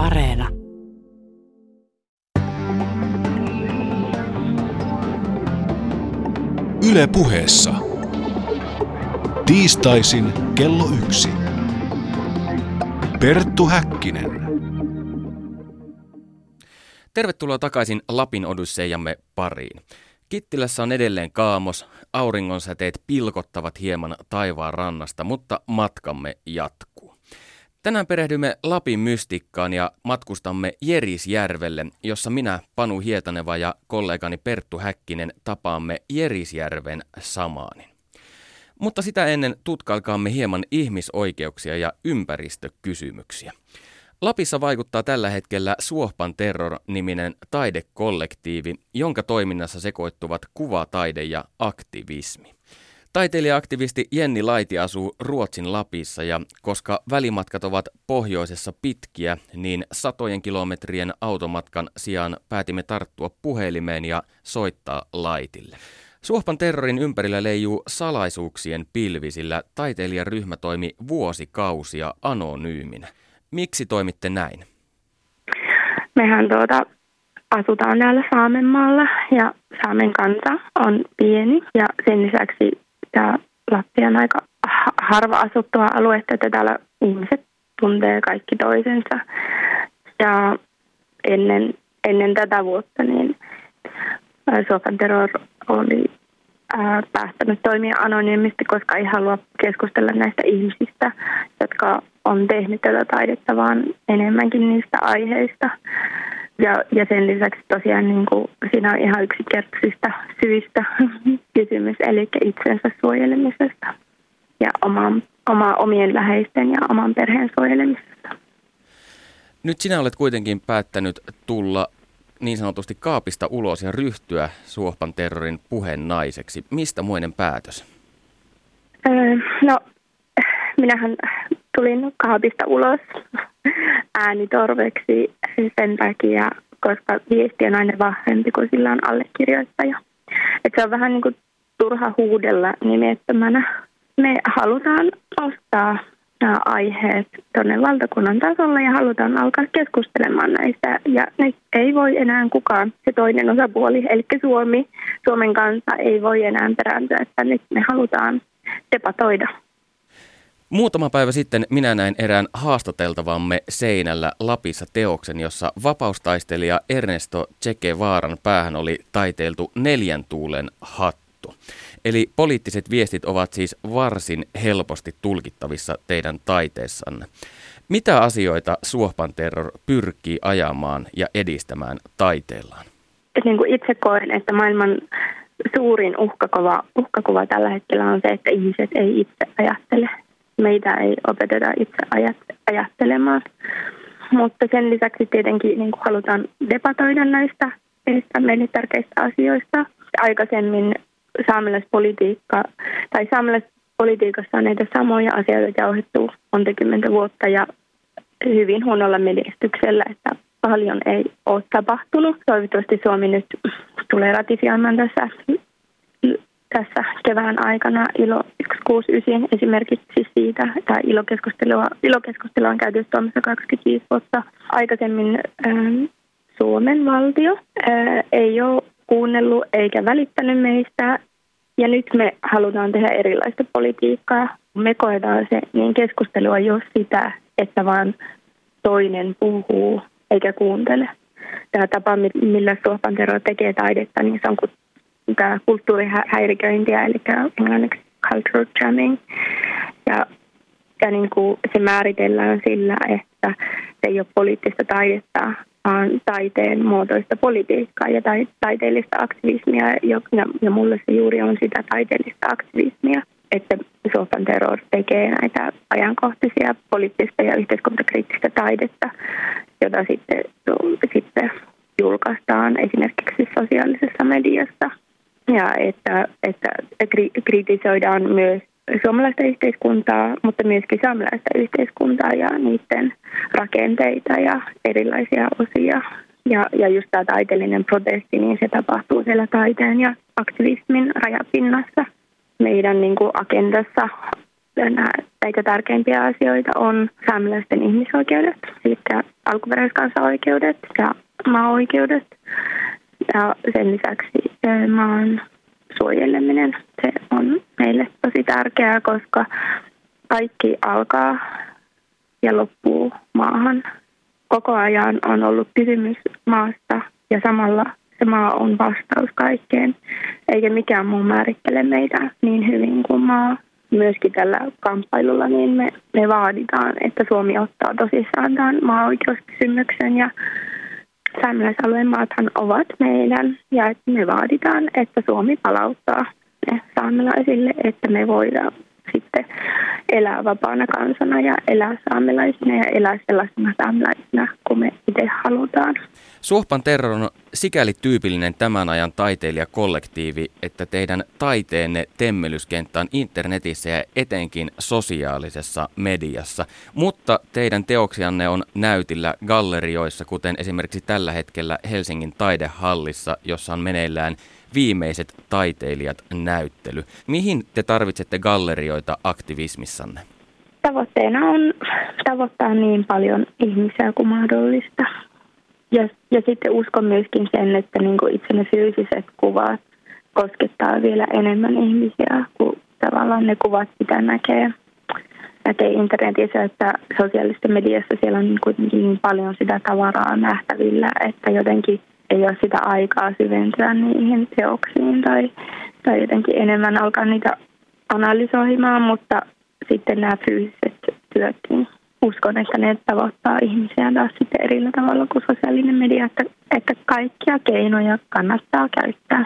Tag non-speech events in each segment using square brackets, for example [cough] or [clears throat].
Areena. Yle puheessa. Tiistaisin kello yksi. Perttu Häkkinen. Tervetuloa takaisin Lapin Odysseijamme pariin. Kittilässä on edelleen kaamos, auringonsäteet pilkottavat hieman taivaan rannasta, mutta matkamme jatkuu. Tänään perehdymme Lapin mystikkaan ja matkustamme Jerisjärvelle, jossa minä, Panu Hietaneva ja kollegani Perttu Häkkinen tapaamme Jerisjärven samaanin. Mutta sitä ennen tutkailkaamme hieman ihmisoikeuksia ja ympäristökysymyksiä. Lapissa vaikuttaa tällä hetkellä Suohpan Terror-niminen taidekollektiivi, jonka toiminnassa sekoittuvat kuvataide ja aktivismi. Taiteilija-aktivisti Jenni Laiti asuu Ruotsin Lapissa ja koska välimatkat ovat pohjoisessa pitkiä, niin satojen kilometrien automatkan sijaan päätimme tarttua puhelimeen ja soittaa Laitille. Suohpan terrorin ympärillä leijuu salaisuuksien pilvi, sillä taiteilijaryhmä toimi vuosikausia anonyyminä. Miksi toimitte näin? Mehän tuota, asutaan täällä Saamenmaalla ja Saamen kansa on pieni ja sen lisäksi tämä Lappi on aika harva asuttua aluetta, että täällä ihmiset tuntee kaikki toisensa. Ja ennen, ennen tätä vuotta niin Suokan terror oli ää, päättänyt toimia anonyymisti, koska ei halua keskustella näistä ihmisistä, jotka on tehnyt tätä taidetta, vaan enemmänkin niistä aiheista. Ja, ja sen lisäksi tosiaan niin kuin, siinä on ihan yksinkertaisista syistä [laughs] kysymys, eli itsensä suojelemisesta ja oman, oma, omien läheisten ja oman perheen suojelemisesta. Nyt sinä olet kuitenkin päättänyt tulla niin sanotusti kaapista ulos ja ryhtyä Suohpan terrorin naiseksi. Mistä muinen päätös? Öö, no, minähän tulin kaapista ulos [laughs] äänitorveksi sen takia, koska viesti on aina vahvempi, kuin sillä on allekirjoittaja. Et se on vähän niin kuin turha huudella nimettömänä. Me halutaan nostaa nämä aiheet tuonne valtakunnan tasolla ja halutaan alkaa keskustelemaan näistä. Ja nyt ei voi enää kukaan, se toinen osapuoli, eli Suomi, Suomen kanssa ei voi enää perääntyä, että nyt me halutaan debatoida. Muutama päivä sitten minä näin erään haastateltavamme seinällä Lapissa teoksen, jossa vapaustaistelija Ernesto Che Vaaran päähän oli taiteiltu neljän tuulen hattu. Eli poliittiset viestit ovat siis varsin helposti tulkittavissa teidän taiteessanne. Mitä asioita Suohpan terror pyrkii ajamaan ja edistämään taiteellaan? Niin kuin itse koen, että maailman suurin uhkakuva, uhkakuva tällä hetkellä on se, että ihmiset ei itse ajattele. Meitä ei opeteta itse ajattelemaan. Mutta sen lisäksi tietenkin niin kuin halutaan debatoida näistä meille tärkeistä asioista. Aikaisemmin saamelaispolitiikka, tai saamelaispolitiikassa on näitä samoja asioita jauhettu montakymmentä vuotta ja hyvin huonolla menestyksellä, että paljon ei ole tapahtunut. Toivottavasti Suomi nyt tulee ratifioimaan tässä, tässä kevään aikana ILO 169 esimerkiksi siitä, että ILO-keskustelua, ILO-keskustelua on käyty Suomessa 25 vuotta aikaisemmin. Ähm, Suomen valtio ää, ei ole kuunnellut eikä välittänyt meistä ja nyt me halutaan tehdä erilaista politiikkaa. Me koetaan se niin keskustelua jos sitä, että vaan toinen puhuu eikä kuuntele. Tämä tapa, millä Suopankero tekee taidetta, niin se on kulttuurihäiriköintiä, eli englanniksi cultural jamming. Ja, ja niin kuin se määritellään sillä, että se ei ole poliittista taidetta, taiteen muotoista politiikkaa ja taiteellista aktivismia, ja, ja mulle se juuri on sitä taiteellista aktivismia, että Sofan Terror tekee näitä ajankohtaisia poliittista ja yhteiskuntakriittistä taidetta, jota sitten, sitten julkaistaan esimerkiksi sosiaalisessa mediassa. Ja että, että kritisoidaan myös suomalaista yhteiskuntaa, mutta myöskin saamelaista yhteiskuntaa ja niiden rakenteita ja erilaisia osia. Ja, ja just tämä taiteellinen protesti, niin se tapahtuu siellä taiteen ja aktivismin rajapinnassa. Meidän niin kuin agendassa nämä, eikä tärkeimpiä asioita on saamelaisten ihmisoikeudet, eli alkuperäiskansaoikeudet ja maa-oikeudet. Ja sen lisäksi maan suojeleminen, se on meille tosi tärkeää, koska kaikki alkaa ja loppuu maahan. Koko ajan on ollut kysymys maasta ja samalla se maa on vastaus kaikkeen, eikä mikään muu määrittele meitä niin hyvin kuin maa. Myöskin tällä kamppailulla niin me, me vaaditaan, että Suomi ottaa tosissaan tämän maa-oikeuskysymyksen ja saamelaisalueen maathan ovat meidän ja että me vaaditaan, että Suomi palauttaa ne saamelaisille, että me voidaan sitten elää vapaana kansana ja elää saamelaisina ja elää sellaisena saamelaisina kuin me itse halutaan. Suohpan terror on sikäli tyypillinen tämän ajan taiteilijakollektiivi, että teidän taiteenne temmelyskenttä on internetissä ja etenkin sosiaalisessa mediassa. Mutta teidän teoksianne on näytillä gallerioissa, kuten esimerkiksi tällä hetkellä Helsingin taidehallissa, jossa on meneillään viimeiset taiteilijat näyttely. Mihin te tarvitsette gallerioita aktivismissanne? Tavoitteena on tavoittaa niin paljon ihmisiä kuin mahdollista. Ja, ja sitten uskon myöskin sen, että niin kuin itse ne fyysiset kuvat koskettaa vielä enemmän ihmisiä kuin tavallaan ne kuvat, mitä näkee, näkee internetissä, että sosiaalisessa mediassa siellä on kuitenkin niin paljon sitä tavaraa nähtävillä, että jotenkin ei ole sitä aikaa syventyä niihin teoksiin tai, tai jotenkin enemmän alkaa niitä analysoimaan, mutta sitten nämä fyysiset työtkin uskon, että ne tavoittaa ihmisiä taas sitten eri tavalla kuin sosiaalinen media, että, että kaikkia keinoja kannattaa käyttää.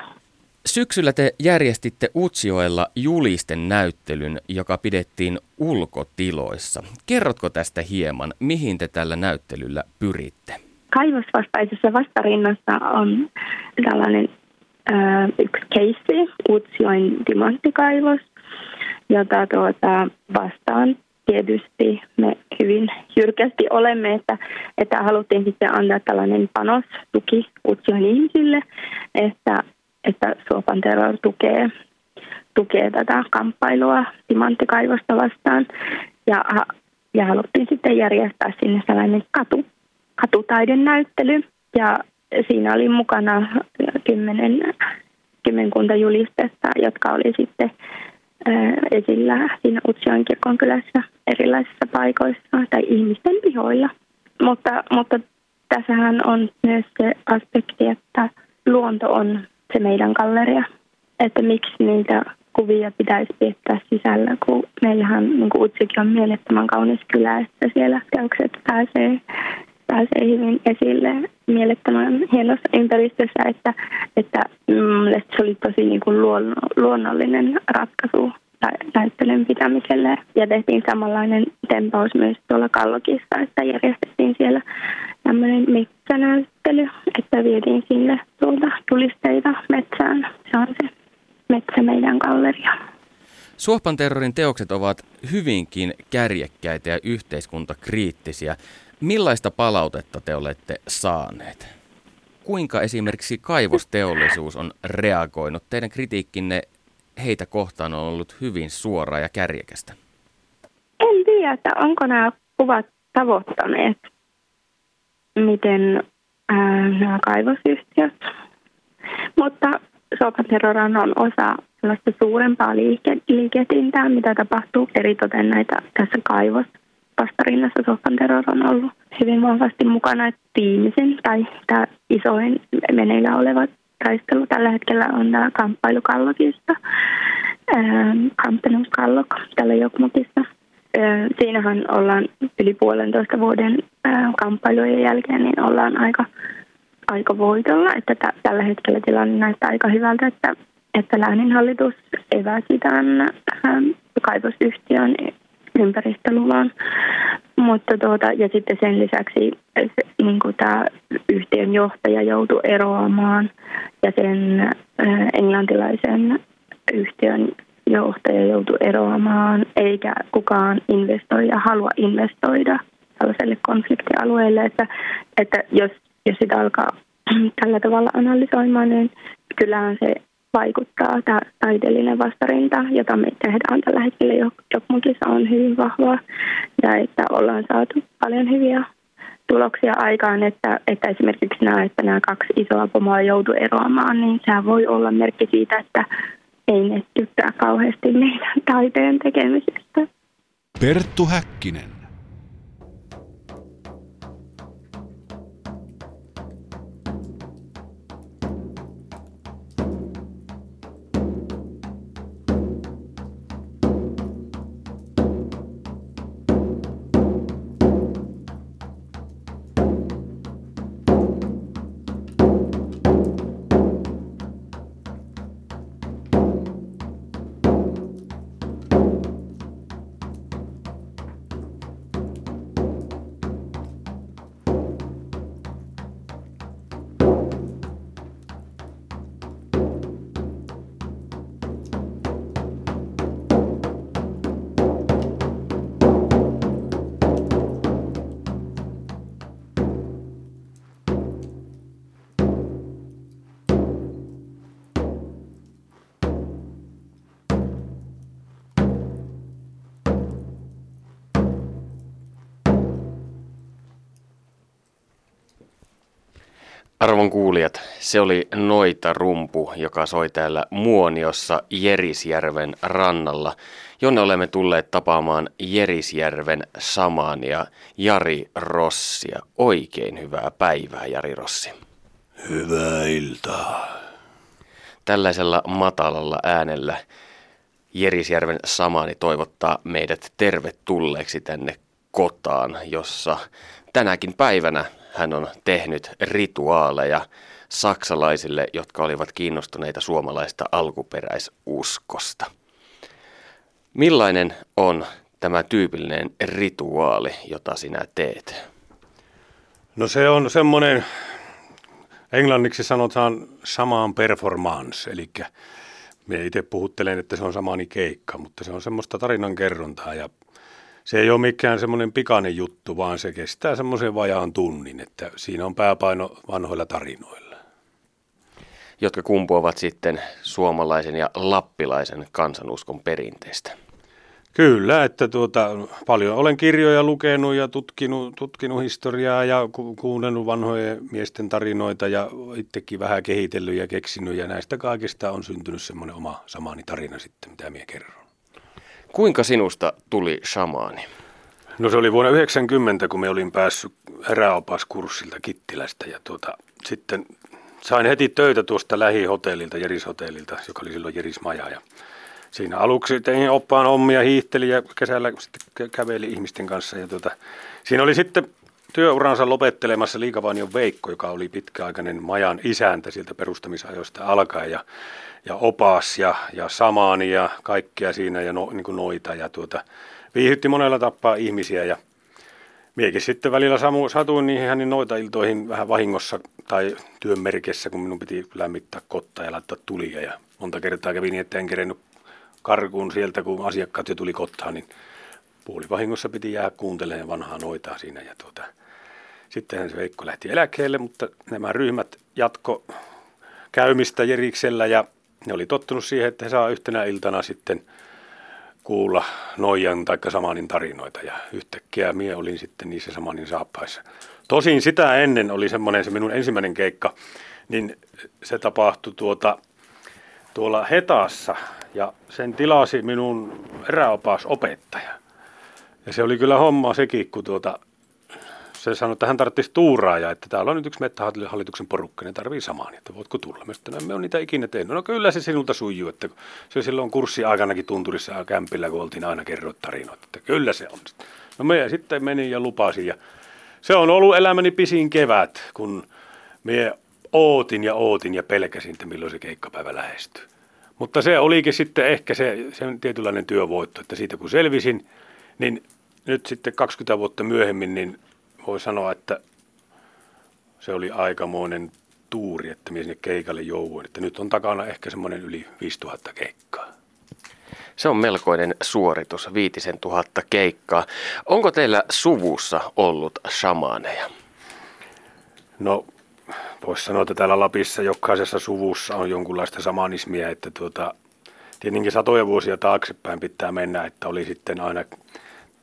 Syksyllä te järjestitte Utsioella julisten näyttelyn, joka pidettiin ulkotiloissa. Kerrotko tästä hieman, mihin te tällä näyttelyllä pyritte? Kaivosvastaisessa vastarinnassa on tällainen äh, yksi keissi, Utsioin timanttikaivos, jota tuota, vastaan tietysti me hyvin jyrkästi olemme, että, että haluttiin sitten antaa tällainen panos, tuki Utsion ihmisille, että, että Suopan terror tukee, tukee tätä kamppailua timanttikaivosta vastaan. Ja, ja haluttiin sitten järjestää sinne sellainen katu, katutaiden näyttely. Ja siinä oli mukana kymmenen, kymmenkunta julistetta, jotka oli sitten esillä siinä Utsion kirkon kylässä erilaisissa paikoissa tai ihmisten pihoilla. Mutta, mutta tässähän on myös se aspekti, että luonto on se meidän galleria. Että miksi niitä kuvia pitäisi piettää sisällä, kun meillähän niin kuin Utsikin on mielettömän kaunis kylä, että siellä teokset pääsee, pääsee hyvin esille mielettömän hienossa ympäristössä, että, että mm, se oli tosi niin kuin luonnollinen ratkaisu näyttelyn pitämiselle. Ja tehtiin samanlainen tempaus myös tuolla Kallokissa, että järjestettiin siellä tämmöinen metsänäyttely, että vietiin sinne tuolta tulisteita metsään. Se on se metsä meidän galleria. Suohpan terrorin teokset ovat hyvinkin kärjekkäitä ja yhteiskuntakriittisiä. Millaista palautetta te olette saaneet? Kuinka esimerkiksi kaivosteollisuus on reagoinut? Teidän kritiikkinne heitä kohtaan on ollut hyvin suoraa ja kärjekästä? En tiedä, että onko nämä kuvat tavoittaneet, miten ää, nämä kaivosyhtiöt. Mutta Sopaterror on osa sellaista suurempaa liike- liikehdintää, mitä tapahtuu eritoten näitä tässä kaivos vastarinnassa Sopan terror on ollut hyvin vahvasti mukana, että viimeisin tai tämä isoin meneillä oleva taistelu tällä hetkellä on tämä kamppailu Kallokista, Kampenus Kallok tällä Jokmukissa. Siinähän ollaan yli puolentoista vuoden kamppailujen jälkeen, niin ollaan aika, aika voitolla, että tällä hetkellä tilanne näyttää aika hyvältä, että, että lääninhallitus eväsi tämän kaivosyhtiön ympäristöluvan. Mutta tuota, ja sitten sen lisäksi se, niin tämä yhtiön johtaja joutui eroamaan ja sen äh, englantilaisen yhtiön johtaja joutui eroamaan, eikä kukaan investoija halua investoida tällaiselle konfliktialueelle, että, että jos, jos sitä alkaa [clears throat] tällä tavalla analysoimaan, niin kyllähän se vaikuttaa tämä taiteellinen vastarinta, jota me tehdään tällä hetkellä Jokmukissa on hyvin vahvaa ja että ollaan saatu paljon hyviä tuloksia aikaan, että, että esimerkiksi nämä, että nämä kaksi isoa pomoa joutu eroamaan, niin se voi olla merkki siitä, että ei ne tykkää kauheasti meidän taiteen tekemisestä. Perttu Häkkinen. Arvon kuulijat, se oli Noita Rumpu, joka soi täällä Muoniossa Jerisjärven rannalla, jonne olemme tulleet tapaamaan Jerisjärven ja Jari Rossia. Oikein hyvää päivää, Jari Rossi. Hyvää iltaa. Tällaisella matalalla äänellä Jerisjärven Samani toivottaa meidät tervetulleeksi tänne kotaan, jossa tänäkin päivänä hän on tehnyt rituaaleja saksalaisille, jotka olivat kiinnostuneita suomalaista alkuperäisuskosta. Millainen on tämä tyypillinen rituaali, jota sinä teet? No se on semmoinen, englanniksi sanotaan samaan performance, eli me itse puhuttelen, että se on samani keikka, mutta se on semmoista tarinan kerrontaa ja se ei ole mikään semmoinen pikainen juttu, vaan se kestää semmoisen vajaan tunnin, että siinä on pääpaino vanhoilla tarinoilla. Jotka kumpuavat sitten suomalaisen ja lappilaisen kansanuskon perinteestä. Kyllä, että tuota, paljon olen kirjoja lukenut ja tutkinut, tutkinut historiaa ja ku, kuunnellut vanhojen miesten tarinoita ja itsekin vähän kehitellyt ja keksinyt ja näistä kaikista on syntynyt semmoinen oma samani tarina sitten, mitä minä kerron. Kuinka sinusta tuli shamaani? No se oli vuonna 90, kun me olin päässyt eräopaskurssilta Kittilästä ja tuota, sitten sain heti töitä tuosta lähihotellilta, Jeris-hotellilta, joka oli silloin Jeris Maja. Ja siinä aluksi tein oppaan hommia, hiihteli ja kesällä sitten käveli ihmisten kanssa. Ja tuota, siinä oli sitten työuransa lopettelemassa Liikavainion Veikko, joka oli pitkäaikainen majan isäntä siltä perustamisajoista alkaen. Ja ja opas ja, ja samaani ja kaikkea siinä ja no, niin kuin noita. Ja tuota, viihytti monella tappaa ihmisiä ja miekin sitten välillä samu, satuin niihin hänen noita iltoihin vähän vahingossa tai työn merkessä, kun minun piti lämmittää kotta ja laittaa tulia. Ja monta kertaa kävi niin, että en kerennyt karkuun sieltä, kun asiakkaat jo tuli kottaan, niin puoli vahingossa piti jäädä kuuntelemaan vanhaa noitaa siinä. Ja tuota, sittenhän se Veikko lähti eläkkeelle, mutta nämä ryhmät jatko käymistä Jeriksellä ja ne oli tottunut siihen, että he saa yhtenä iltana sitten kuulla Noijan tai Samanin tarinoita ja yhtäkkiä mie olin sitten niissä Samanin saappaissa. Tosin sitä ennen oli semmoinen se minun ensimmäinen keikka, niin se tapahtui tuota, tuolla Hetassa ja sen tilasi minun eräopas opettaja. Ja se oli kyllä homma sekin, kun tuota, se sanoi, että hän tarvitsisi tuuraaja, että täällä on nyt yksi mettähallituksen porukka, niin tarvii samaan, että voitko tulla. Mä sanoin, me on niitä ikinä tehnyt. No kyllä se sinulta sujuu, että se silloin kurssi aikanakin tunturissa kämpillä, kun oltiin aina kerroit tarinoita, että kyllä se on. No me sitten menin ja lupasin ja se on ollut elämäni pisin kevät, kun me ootin ja ootin ja pelkäsin, että milloin se keikkapäivä lähestyy. Mutta se olikin sitten ehkä se, se tietynlainen työvoitto, että siitä kun selvisin, niin nyt sitten 20 vuotta myöhemmin, niin voi sanoa, että se oli aikamoinen tuuri, että minä sinne keikalle jouduin. Että nyt on takana ehkä semmoinen yli 5000 keikkaa. Se on melkoinen suoritus, viitisen tuhatta keikkaa. Onko teillä suvussa ollut shamaaneja? No voisi sanoa, että täällä Lapissa jokaisessa suvussa on jonkunlaista samanismia, että tuota, tietenkin satoja vuosia taaksepäin pitää mennä, että oli sitten aina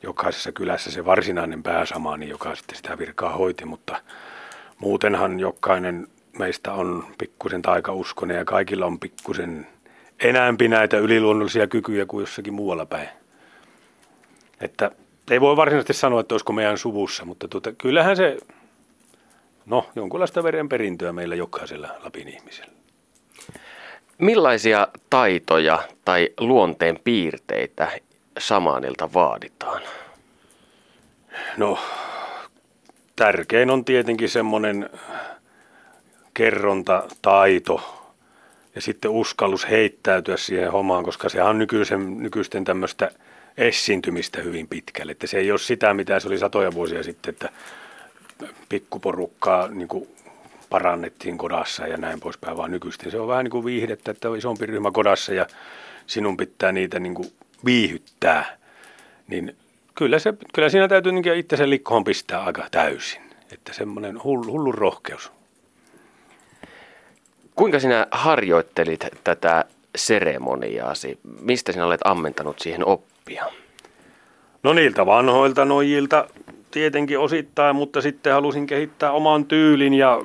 jokaisessa kylässä se varsinainen pääsamani, joka sitten sitä virkaa hoiti, mutta muutenhan jokainen meistä on pikkusen taikauskonen ja kaikilla on pikkusen enäämpi näitä yliluonnollisia kykyjä kuin jossakin muualla päin. Että ei voi varsinaisesti sanoa, että olisiko meidän suvussa, mutta tuota, kyllähän se, no jonkunlaista verenperintöä meillä jokaisella Lapin ihmisellä. Millaisia taitoja tai luonteen piirteitä samanilta vaaditaan? No, tärkein on tietenkin semmoinen kerronta, taito ja sitten uskallus heittäytyä siihen hommaan, koska sehän on nykyisen, nykyisten tämmöistä esiintymistä hyvin pitkälle. Että se ei ole sitä, mitä se oli satoja vuosia sitten, että pikkuporukkaa niin kuin parannettiin kodassa ja näin poispäin, vaan nykyisten. Se on vähän niin kuin viihdettä, että on isompi ryhmä kodassa ja sinun pitää niitä niin kuin viihyttää. Niin kyllä, se, kyllä siinä täytyy niin itse sen likkoon pistää aika täysin. Että semmoinen hullu, hullu rohkeus. Kuinka sinä harjoittelit tätä seremoniaasi? Mistä sinä olet ammentanut siihen oppia? No niiltä vanhoilta nojilta tietenkin osittain, mutta sitten halusin kehittää oman tyylin ja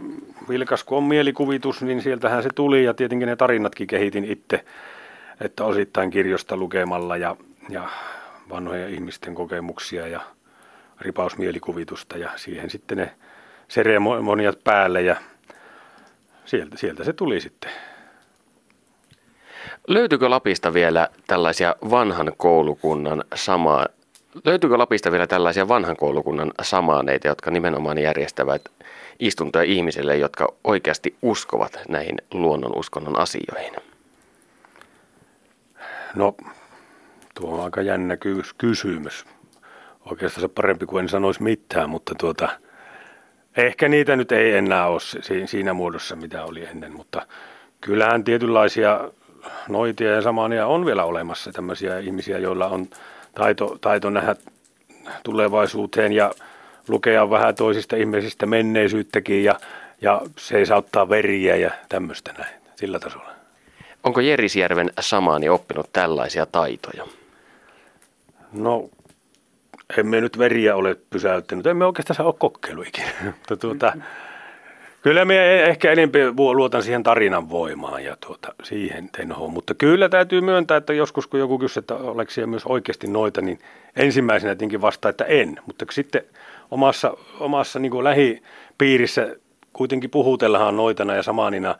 vilkas kun on mielikuvitus, niin sieltähän se tuli ja tietenkin ne tarinatkin kehitin itse, että osittain kirjosta lukemalla ja, ja vanhojen ihmisten kokemuksia ja ripausmielikuvitusta ja siihen sitten ne seremoniat päälle ja sieltä, sieltä se tuli sitten. Löytyykö Lapista vielä tällaisia vanhan koulukunnan samaa, löytyykö Lapista vielä tällaisia vanhan koulukunnan samaaneita, jotka nimenomaan järjestävät istuntoja ihmisille, jotka oikeasti uskovat näihin luonnonuskonnon asioihin? No, tuo on aika jännä kysymys. Oikeastaan se parempi kuin en sanoisi mitään, mutta tuota, Ehkä niitä nyt ei enää ole siinä muodossa, mitä oli ennen, mutta kyllähän tietynlaisia noitia ja samania on vielä olemassa tämmöisiä ihmisiä, joilla on taito, taito nähdä tulevaisuuteen ja lukea vähän toisista ihmisistä menneisyyttäkin ja, ja se ei ottaa veriä ja tämmöistä näin, sillä tasolla. Onko Jerisjärven samaani oppinut tällaisia taitoja? No emme nyt veriä ole pysäyttänyt. Emme oikeastaan ole kokeilu ikinä. [laughs] Tuota, kyllä me ehkä enemmän luotan siihen tarinan voimaan ja tuota, siihen tenhoon. Mutta kyllä täytyy myöntää, että joskus kun joku kysyy, että oliko siellä myös oikeasti noita, niin ensimmäisenä tietenkin vastaa, että en. Mutta sitten omassa, omassa niin lähipiirissä kuitenkin puhutellaan noitana ja samanina,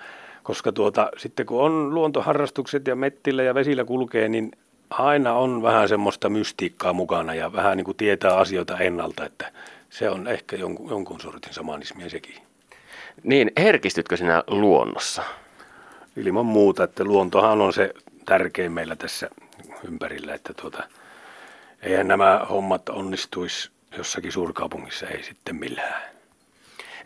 koska tuota, sitten kun on luontoharrastukset ja mettillä ja vesillä kulkee, niin aina on vähän semmoista mystiikkaa mukana ja vähän niin kuin tietää asioita ennalta, että se on ehkä jonkun, jonkun sortin samanismia sekin. Niin, herkistytkö sinä luonnossa? Ilman muuta, että luontohan on se tärkein meillä tässä ympärillä, että tuota, eihän nämä hommat onnistuisi jossakin suurkaupungissa, ei sitten millään.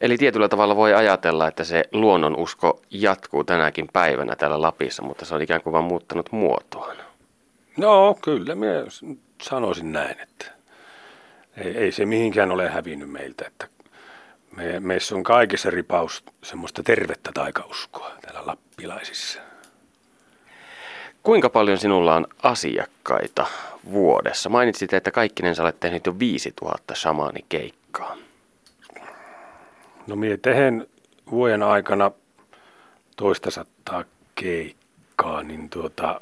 Eli tietyllä tavalla voi ajatella, että se luonnonusko jatkuu tänäkin päivänä täällä Lapissa, mutta se on ikään kuin vain muuttanut muotoaan. No kyllä, minä sanoisin näin, että ei, ei se mihinkään ole hävinnyt meiltä, että me, meissä on kaikessa ripaus semmoista tervettä taikauskoa täällä lappilaisissa. Kuinka paljon sinulla on asiakkaita vuodessa? Mainitsit, että kaikkinen sä olet tehnyt jo 5000 keikkaa. No minä tehen vuoden aikana toista sattaa keikkaa, niin tuota,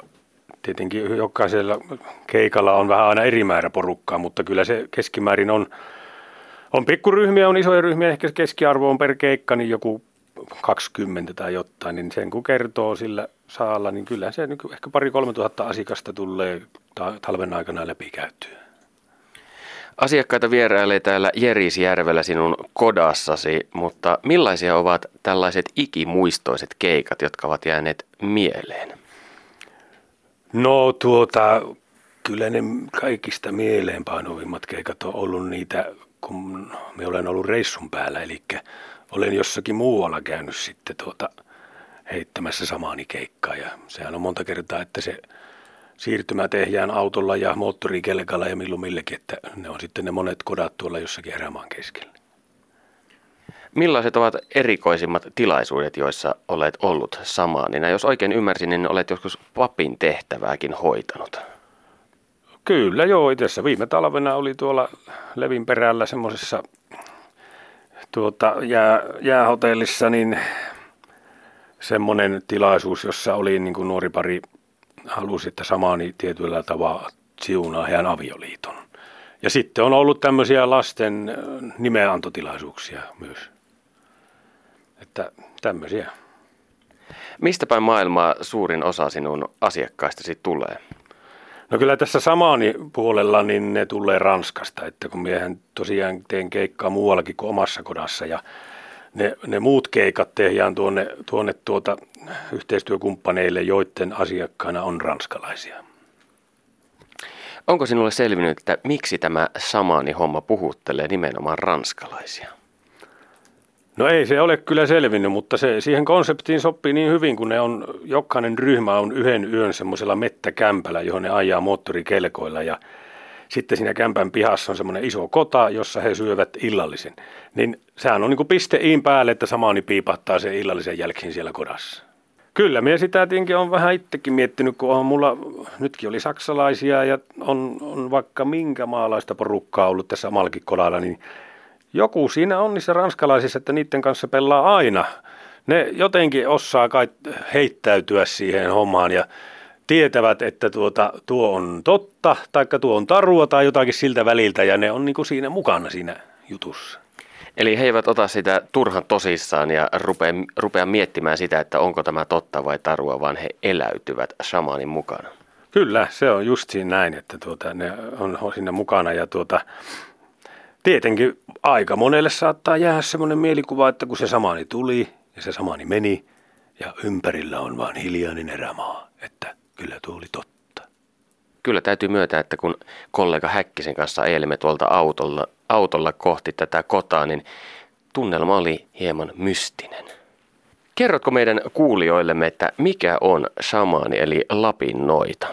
tietenkin jokaisella keikalla on vähän aina eri määrä porukkaa, mutta kyllä se keskimäärin on, on pikkuryhmiä, on isoja ryhmiä, ehkä keskiarvo on per keikka niin joku 20 tai jotain, niin sen kun kertoo sillä saalla, niin kyllä se ehkä pari-kolme tuhatta asiakasta tulee talven aikana läpikäytyä. Asiakkaita vierailee täällä Jerisjärvellä sinun kodassasi, mutta millaisia ovat tällaiset ikimuistoiset keikat, jotka ovat jääneet mieleen? No tuota, kyllä ne kaikista mieleenpainovimmat keikat on ollut niitä, kun me olen ollut reissun päällä, eli olen jossakin muualla käynyt sitten tuota, heittämässä samaani keikkaa ja sehän on monta kertaa, että se siirtymä tehdään autolla ja moottorikelkalla ja milloin millekin, että ne on sitten ne monet kodat tuolla jossakin erämaan keskellä. Millaiset ovat erikoisimmat tilaisuudet, joissa olet ollut samaanina? Jos oikein ymmärsin, niin olet joskus papin tehtävääkin hoitanut. Kyllä joo, itse viime talvena oli tuolla Levin perällä semmoisessa tuota, jää, jäähotellissa niin semmoinen tilaisuus, jossa oli niin kuin nuori pari halusi, että samaani tietyllä tavalla siunaa heidän avioliiton. Ja sitten on ollut tämmöisiä lasten nimeantotilaisuuksia myös. Että tämmöisiä. Mistä päin maailmaa suurin osa sinun asiakkaistasi tulee? No kyllä tässä samaani puolella niin ne tulee Ranskasta, että kun miehän tosiaan teen keikkaa muuallakin kuin omassa kodassa ja ne, ne muut keikat tehdään tuonne, tuonne tuota yhteistyökumppaneille, joiden asiakkaana on ranskalaisia. Onko sinulle selvinnyt, että miksi tämä samaani homma puhuttelee nimenomaan ranskalaisia? No ei se ole kyllä selvinnyt, mutta se siihen konseptiin sopii niin hyvin, kun ne on, jokainen ryhmä on yhden yön semmoisella mettäkämpällä, johon ne ajaa moottorikelkoilla ja sitten siinä kämpän pihassa on semmoinen iso kota, jossa he syövät illallisen. Niin sehän on niin kuin piste iin päälle, että samaani piipahtaa se illallisen jälkeen siellä kodassa. Kyllä, minä sitä tietenkin on vähän itsekin miettinyt, kun on mulla, nytkin oli saksalaisia ja on, on vaikka minkä maalaista porukkaa ollut tässä omallakin kodalla, niin joku siinä on niissä ranskalaisissa, että niiden kanssa pelaa aina. Ne jotenkin osaa kai heittäytyä siihen hommaan ja tietävät, että tuota, tuo on totta, tai tuo on tarua tai jotakin siltä väliltä, ja ne on niin kuin siinä mukana siinä jutussa. Eli he eivät ota sitä turhan tosissaan ja rupea, rupea miettimään sitä, että onko tämä totta vai tarua, vaan he eläytyvät shamanin mukana. Kyllä, se on just siinä näin, että tuota, ne on siinä mukana ja tuota, tietenkin aika monelle saattaa jäädä semmoinen mielikuva, että kun se samani tuli ja se samani meni ja ympärillä on vain hiljainen erämaa, että kyllä tuo oli totta. Kyllä täytyy myöntää, että kun kollega Häkkisen kanssa eilimme tuolta autolla, autolla kohti tätä kotaa, niin tunnelma oli hieman mystinen. Kerrotko meidän kuulijoillemme, että mikä on shamaani eli Lapin noita?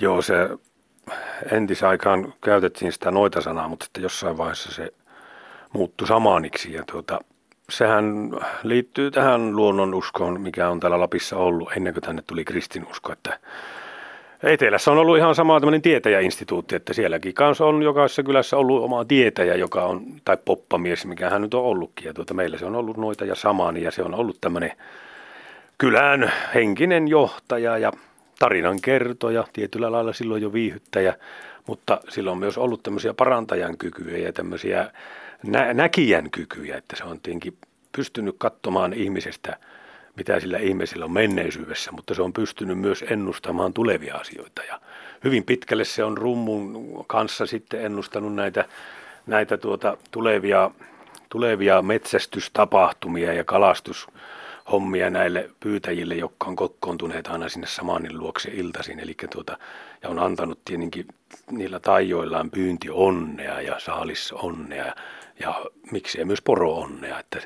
Joo, se entisaikaan käytettiin sitä noita-sanaa, mutta sitten jossain vaiheessa se muuttui samaaniksi. Ja tuota, sehän liittyy tähän luonnonuskoon, mikä on täällä Lapissa ollut ennen kuin tänne tuli kristinusko. Että Etelässä on ollut ihan sama tämmöinen tietäjäinstituutti, että sielläkin kanssa on jokaisessa kylässä ollut oma tietäjä, joka on, tai poppamies, mikä hän nyt on ollutkin. Ja tuota, meillä se on ollut noita ja samaani, ja se on ollut tämmöinen kylän henkinen johtaja ja tarinan kertoja, tietyllä lailla silloin jo viihyttäjä, mutta silloin on myös ollut tämmöisiä parantajan kykyjä ja tämmöisiä nä- näkijän kykyjä, että se on tietenkin pystynyt katsomaan ihmisestä, mitä sillä ihmisellä on menneisyydessä, mutta se on pystynyt myös ennustamaan tulevia asioita. Ja hyvin pitkälle se on rummun kanssa sitten ennustanut näitä, näitä tuota tulevia, tulevia metsästystapahtumia ja kalastus hommia näille pyytäjille, jotka on kokoontuneet aina sinne samanin luokse iltaisin. Eli tuota, ja on antanut tietenkin niillä taijoillaan pyynti onnea ja saalis onnea ja miksei myös poro onnea. Että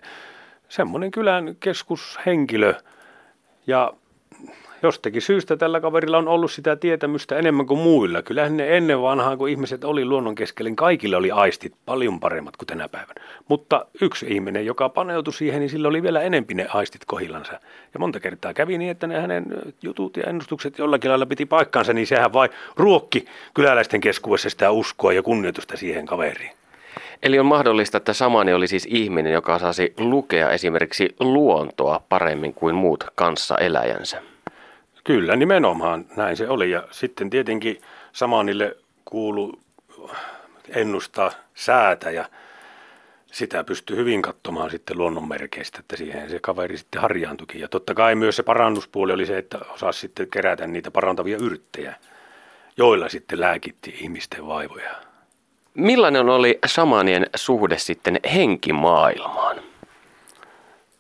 semmoinen kylän keskushenkilö ja jostakin syystä tällä kaverilla on ollut sitä tietämystä enemmän kuin muilla. Kyllähän ne ennen vanhaa, kun ihmiset oli luonnon keskellä, niin kaikille oli aistit paljon paremmat kuin tänä päivänä. Mutta yksi ihminen, joka paneutui siihen, niin sillä oli vielä enempi ne aistit kohillansa. Ja monta kertaa kävi niin, että ne hänen jutut ja ennustukset jollakin lailla piti paikkaansa, niin sehän vain ruokki kyläläisten keskuudessa sitä uskoa ja kunnioitusta siihen kaveriin. Eli on mahdollista, että samani oli siis ihminen, joka saisi lukea esimerkiksi luontoa paremmin kuin muut kanssaeläjänsä. Kyllä, nimenomaan näin se oli. Ja sitten tietenkin Samanille kuulu ennustaa säätä ja sitä pystyy hyvin katsomaan sitten luonnonmerkeistä, että siihen se kaveri sitten harjaantukin. Ja totta kai myös se parannuspuoli oli se, että osasi sitten kerätä niitä parantavia yrttejä, joilla sitten lääkitti ihmisten vaivoja. Millainen oli samanien suhde sitten henkimaailmaan?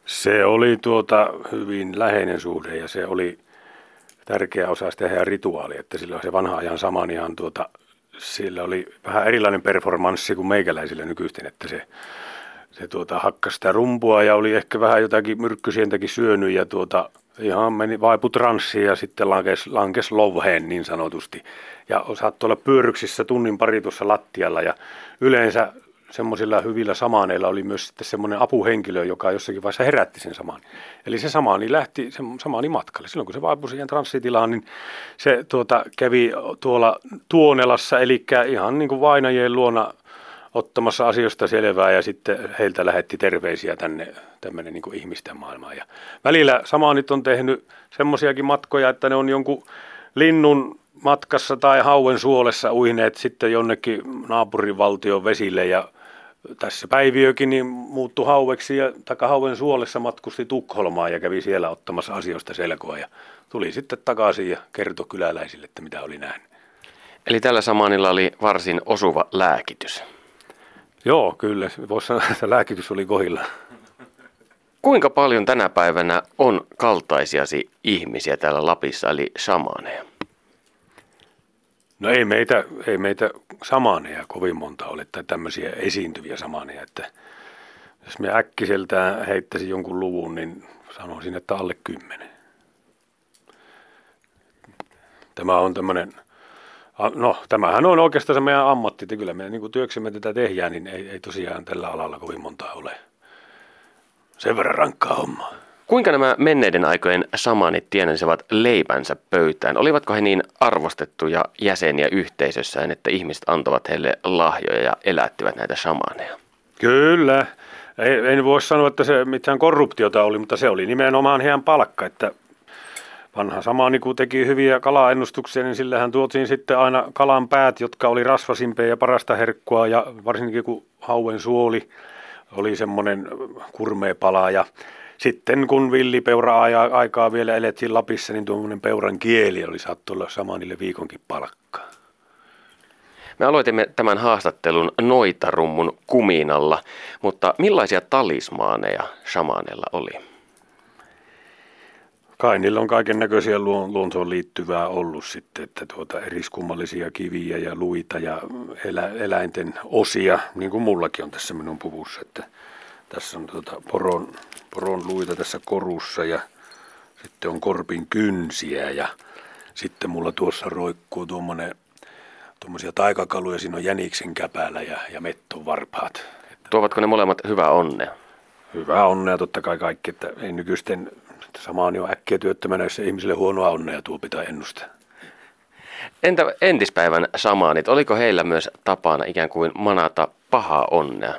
Se oli tuota hyvin läheinen suhde ja se oli tärkeä osa sitä heidän rituaalia, että sillä se vanha ajan saman ihan tuota, sillä oli vähän erilainen performanssi kuin meikäläisillä nykyisten, että se, se tuota, hakkasi sitä rumpua ja oli ehkä vähän jotakin myrkkysientäkin syönyt ja tuota, ihan meni vaipu transsiin ja sitten lankes, lankes lovheen niin sanotusti. Ja saattoi olla pyöryksissä tunnin pari tuossa lattialla ja yleensä semmoisilla hyvillä samaaneilla oli myös sitten semmoinen apuhenkilö, joka jossakin vaiheessa herätti sen samaan. Eli se samaani lähti se samaani matkalle. Silloin kun se vaipui siihen transsitilaan, niin se tuota, kävi tuolla Tuonelassa, eli ihan niin kuin vainajien luona ottamassa asioista selvää ja sitten heiltä lähetti terveisiä tänne tämmöinen niin ihmisten maailmaan. Ja välillä samaanit on tehnyt semmoisiakin matkoja, että ne on jonkun linnun matkassa tai hauen suolessa uineet sitten jonnekin naapurivaltion vesille ja tässä Päiviökin niin muuttui haueksi ja hauen suolessa matkusti Tukholmaan ja kävi siellä ottamassa asioista selkoa ja tuli sitten takaisin ja kertoi kyläläisille, että mitä oli nähnyt. Eli tällä samanilla oli varsin osuva lääkitys. Joo, kyllä. Voisi sanoa, että lääkitys oli kohilla. Kuinka paljon tänä päivänä on kaltaisiasi ihmisiä täällä Lapissa, eli samaneja? No ei meitä, ei meitä samaneja kovin monta ole, tai tämmöisiä esiintyviä samaneja, että jos me äkkiseltään heittäisin jonkun luvun, niin sanoisin, että alle kymmenen. Tämä on tämmöinen, no tämähän on oikeastaan se meidän ammatti, että kyllä me niin työksemme tätä tehdään, niin ei, ei tosiaan tällä alalla kovin monta ole. Sen verran rankkaa hommaa. Kuinka nämä menneiden aikojen samanit tienensivät leipänsä pöytään? Olivatko he niin arvostettuja jäseniä yhteisössään, että ihmiset antavat heille lahjoja ja elättivät näitä shamaneja? Kyllä. Ei, en voi sanoa, että se mitään korruptiota oli, mutta se oli nimenomaan heidän palkka, että vanha samani kun teki hyviä kalaennustuksia, niin sillähän tuotiin sitten aina kalan päät, jotka oli rasvasimpia ja parasta herkkua ja varsinkin kun hauen suoli oli semmoinen kurmea pala ja sitten kun villipeura aikaa vielä elettiin Lapissa, niin tuommoinen peuran kieli oli saattu olla samanille viikonkin palkkaa. Me aloitimme tämän haastattelun noitarummun kuminalla, mutta millaisia talismaaneja shamaneilla oli? Kai niillä on kaiken näköisiä luontoon liittyvää ollut sitten, että tuota eriskummallisia kiviä ja luita ja elä, eläinten osia, niin kuin mullakin on tässä minun puvussa, että tässä on tuota poron, poron luita tässä korussa ja sitten on korpin kynsiä ja sitten mulla tuossa roikkuu tuommoinen tuommoisia taikakaluja, siinä on jäniksen käpälä ja, ja metton varpaat. Tuovatko ne molemmat hyvää onnea? Hyvää onnea totta kai kaikki, että ei nykyisten samaan jo äkkiä työttömänä, jos ihmisille huonoa onnea tuo pitää ennustaa. Entä entispäivän samaanit, oliko heillä myös tapana ikään kuin manata pahaa onnea?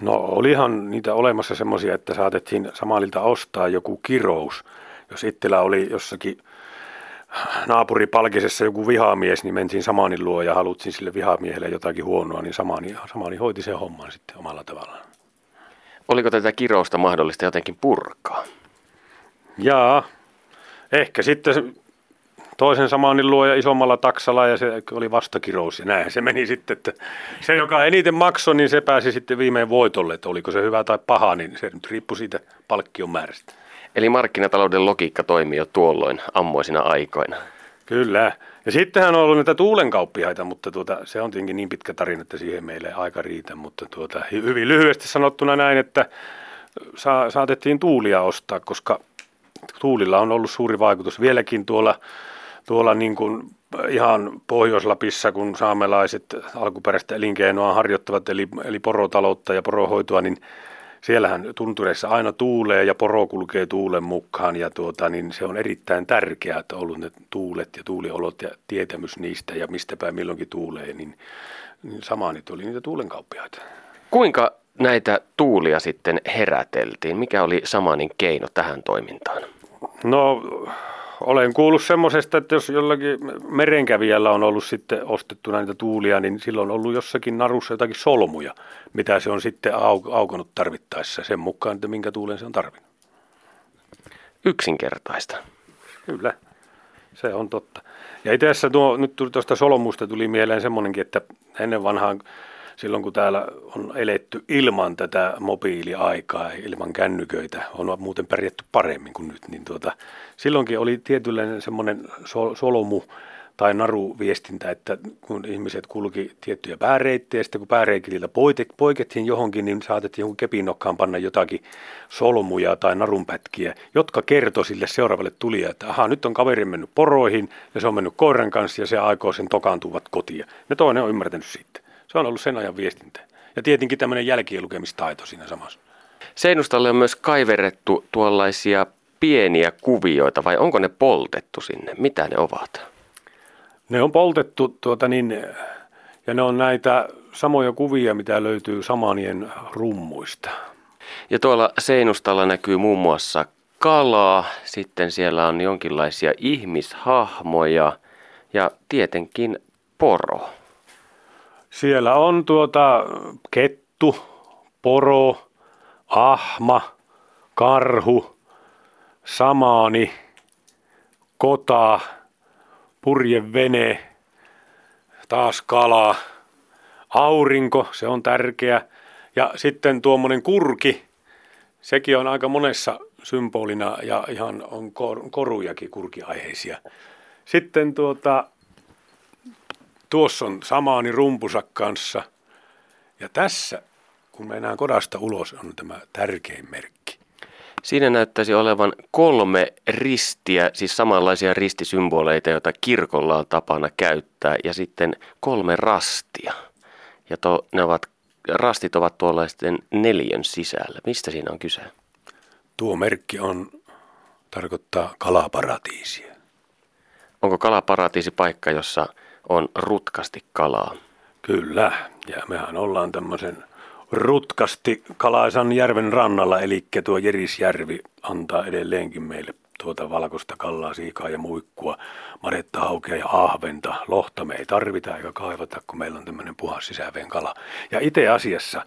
No olihan niitä olemassa semmoisia, että saatettiin samalilta ostaa joku kirous. Jos itsellä oli jossakin naapuripalkisessa joku vihamies, niin mentiin Samanin luo ja haluttiin sille vihamiehelle jotakin huonoa, niin Samani, Samani hoiti sen homman sitten omalla tavallaan. Oliko tätä kirousta mahdollista jotenkin purkaa? Jaa, ehkä sitten toisen Samanin luo ja isommalla taksalla ja se oli vastakirous ja näin se meni sitten, että se joka eniten maksoi, niin se pääsi sitten viimein voitolle, että oliko se hyvä tai paha, niin se nyt riippui siitä palkkion määrästä. Eli markkinatalouden logiikka toimii jo tuolloin ammoisina aikoina. Kyllä. Ja sittenhän on ollut näitä tuulenkauppiaita, mutta tuota, se on tietenkin niin pitkä tarina, että siihen meille aika riitä. Mutta tuota, hyvin lyhyesti sanottuna näin, että sa- saatettiin tuulia ostaa, koska tuulilla on ollut suuri vaikutus. Vieläkin tuolla tuolla niin kuin ihan Pohjois-Lapissa, kun saamelaiset alkuperäistä elinkeinoa harjoittavat, eli, eli porotaloutta ja porohoitoa, niin siellähän tuntureissa aina tuulee ja poro kulkee tuulen mukaan ja tuota, niin se on erittäin tärkeää, että on ollut ne tuulet ja tuuliolot ja tietämys niistä ja mistä päin milloinkin tuulee, niin, niin sama niitä oli niitä tuulenkauppiaita. Kuinka näitä tuulia sitten heräteltiin? Mikä oli Samanin keino tähän toimintaan? No olen kuullut semmoisesta, että jos jollakin merenkävijällä on ollut sitten ostettu näitä tuulia, niin silloin on ollut jossakin narussa jotakin solmuja, mitä se on sitten au- aukonut tarvittaessa sen mukaan, että minkä tuulen se on tarvinnut. Yksinkertaista. Kyllä, se on totta. Ja itse asiassa tuo, nyt tuosta solmusta tuli mieleen semmoinenkin, että ennen vanhaan silloin kun täällä on eletty ilman tätä mobiiliaikaa, ilman kännyköitä, on muuten pärjätty paremmin kuin nyt, niin tuota, silloinkin oli tietynlainen semmoinen sol- tai naruviestintä, että kun ihmiset kulki tiettyjä pääreittejä, sitten kun pääreitiltä poikettiin johonkin, niin saatettiin jonkun kepinokkaan panna jotakin solmuja tai narunpätkiä, jotka kertoi sille seuraavalle tulijalle, että aha, nyt on kaveri mennyt poroihin ja se on mennyt koiran kanssa ja se aikoo sen tokaantuvat kotiin. Ja toinen on ymmärtänyt sitten. Se on ollut sen ajan viestintä. Ja tietenkin tämmöinen jälkien lukemistaito siinä samassa. Seinustalle on myös kaiverrettu tuollaisia pieniä kuvioita vai onko ne poltettu sinne? Mitä ne ovat? Ne on poltettu tuota niin, ja ne on näitä samoja kuvia, mitä löytyy samanien rummuista. Ja tuolla seinustalla näkyy muun muassa kalaa, sitten siellä on jonkinlaisia ihmishahmoja ja tietenkin poro. Siellä on tuota kettu, poro, ahma, karhu, samaani, kota, purjevene, taas kala, aurinko, se on tärkeä. Ja sitten tuommoinen kurki, sekin on aika monessa symbolina ja ihan on kor- korujakin kurkiaiheisia. Sitten tuota, tuossa on samaani rumpusa kanssa. Ja tässä, kun mennään kodasta ulos, on tämä tärkein merkki. Siinä näyttäisi olevan kolme ristiä, siis samanlaisia ristisymboleita, joita kirkolla on tapana käyttää, ja sitten kolme rastia. Ja to, ne ovat, rastit ovat tuollaisten neljön sisällä. Mistä siinä on kyse? Tuo merkki on, tarkoittaa kalaparatiisia. Onko kalaparatiisi paikka, jossa on rutkasti kalaa? Kyllä, ja mehän ollaan tämmöisen rutkasti Kalaisan järven rannalla, eli tuo Jerisjärvi antaa edelleenkin meille tuota valkoista kallaa, siikaa ja muikkua, maretta, haukea ja ahventa. Lohta me ei tarvita eikä kaivata, kun meillä on tämmöinen puhas sisäveen kala. Ja itse asiassa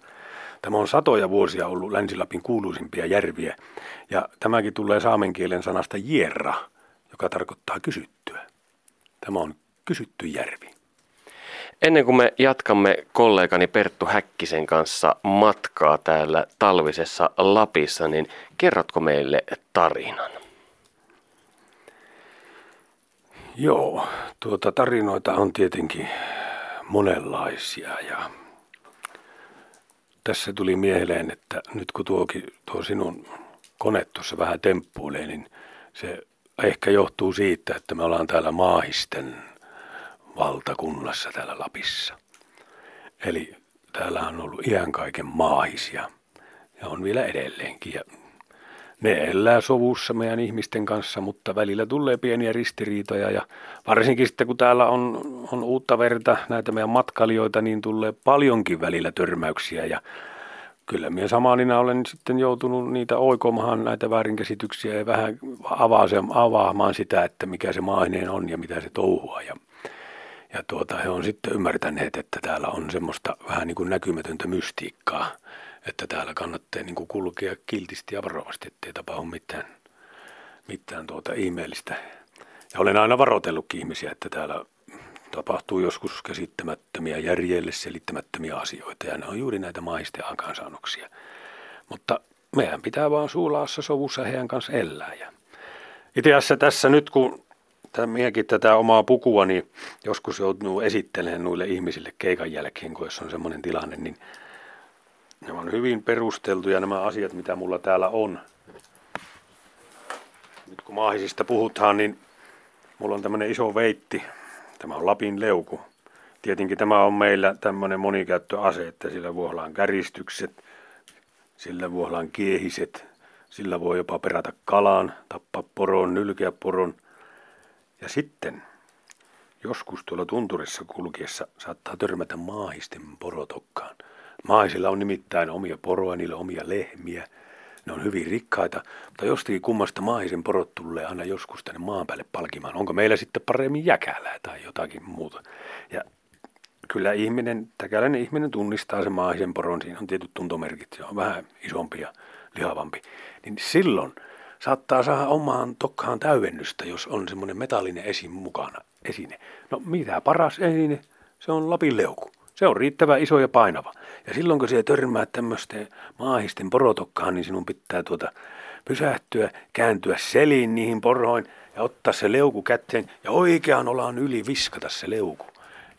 tämä on satoja vuosia ollut Länsi-Lapin kuuluisimpia järviä, ja tämäkin tulee saamen kielen sanasta jerra, joka tarkoittaa kysyttyä. Tämä on kysytty järvi. Ennen kuin me jatkamme kollegani Perttu Häkkisen kanssa matkaa täällä talvisessa Lapissa, niin kerrotko meille tarinan? Joo, tuota tarinoita on tietenkin monenlaisia ja tässä tuli mieleen, että nyt kun tuokin, tuo sinun kone tuossa vähän temppuilee, niin se ehkä johtuu siitä, että me ollaan täällä maahisten valtakunnassa täällä Lapissa. Eli täällä on ollut iän kaiken maahisia ja on vielä edelleenkin. Ja ne elää sovussa meidän ihmisten kanssa, mutta välillä tulee pieniä ristiriitoja ja varsinkin sitten kun täällä on, on uutta verta, näitä meidän matkailijoita, niin tulee paljonkin välillä törmäyksiä ja kyllä minä samanina olen sitten joutunut niitä oikomahan näitä väärinkäsityksiä ja vähän avaamaan sitä, että mikä se maahinen on ja mitä se touhua. Ja ja tuota, he on sitten ymmärtäneet, että täällä on semmoista vähän niin kuin näkymätöntä mystiikkaa, että täällä kannattaa niin kuin kulkea kiltisti ja varovasti, ettei tapahdu mitään, mitään tuota ihmeellistä. Ja olen aina varoitellutkin ihmisiä, että täällä tapahtuu joskus käsittämättömiä, järjelle selittämättömiä asioita, ja ne on juuri näitä maisten aikaansaannoksia. Mutta meidän pitää vaan suulaassa sovussa heidän kanssa elää. Ja itse asiassa tässä nyt, kun minäkin tätä omaa pukua, niin joskus joutuu esittelemään noille ihmisille keikan jälkeen, kun jos on semmoinen tilanne, niin ne on hyvin perusteltuja nämä asiat, mitä mulla täällä on. Nyt kun maahisista puhutaan, niin mulla on tämmöinen iso veitti. Tämä on Lapin leuku. Tietenkin tämä on meillä tämmöinen monikäyttöase, että sillä vuohlaan käristykset, sillä vuohlaan kiehiset, sillä voi jopa perätä kalaan, tappaa poron, nylkeä poron – ja sitten joskus tuolla tunturissa kulkiessa saattaa törmätä maahisten porotokkaan. Maahisilla on nimittäin omia poroja, niillä omia lehmiä. Ne on hyvin rikkaita, mutta jostakin kummasta maahisen porot tulee aina joskus tänne maan päälle palkimaan. Onko meillä sitten paremmin jäkälää tai jotakin muuta? Ja kyllä ihminen, täkäläinen ihminen tunnistaa sen maahisen poron, siinä on tietyt tuntomerkit, se on vähän isompi ja lihavampi. Niin silloin saattaa saada omaan tokkaan täydennystä, jos on semmoinen metallinen esin mukana, esine. No mitä paras esine? Se on Lapin leuku. Se on riittävän iso ja painava. Ja silloin kun se törmää tämmöisten maahisten porotokkaan, niin sinun pitää tuota pysähtyä, kääntyä seliin niihin poroihin ja ottaa se leuku käteen ja oikeaan ollaan yli viskata se leuku.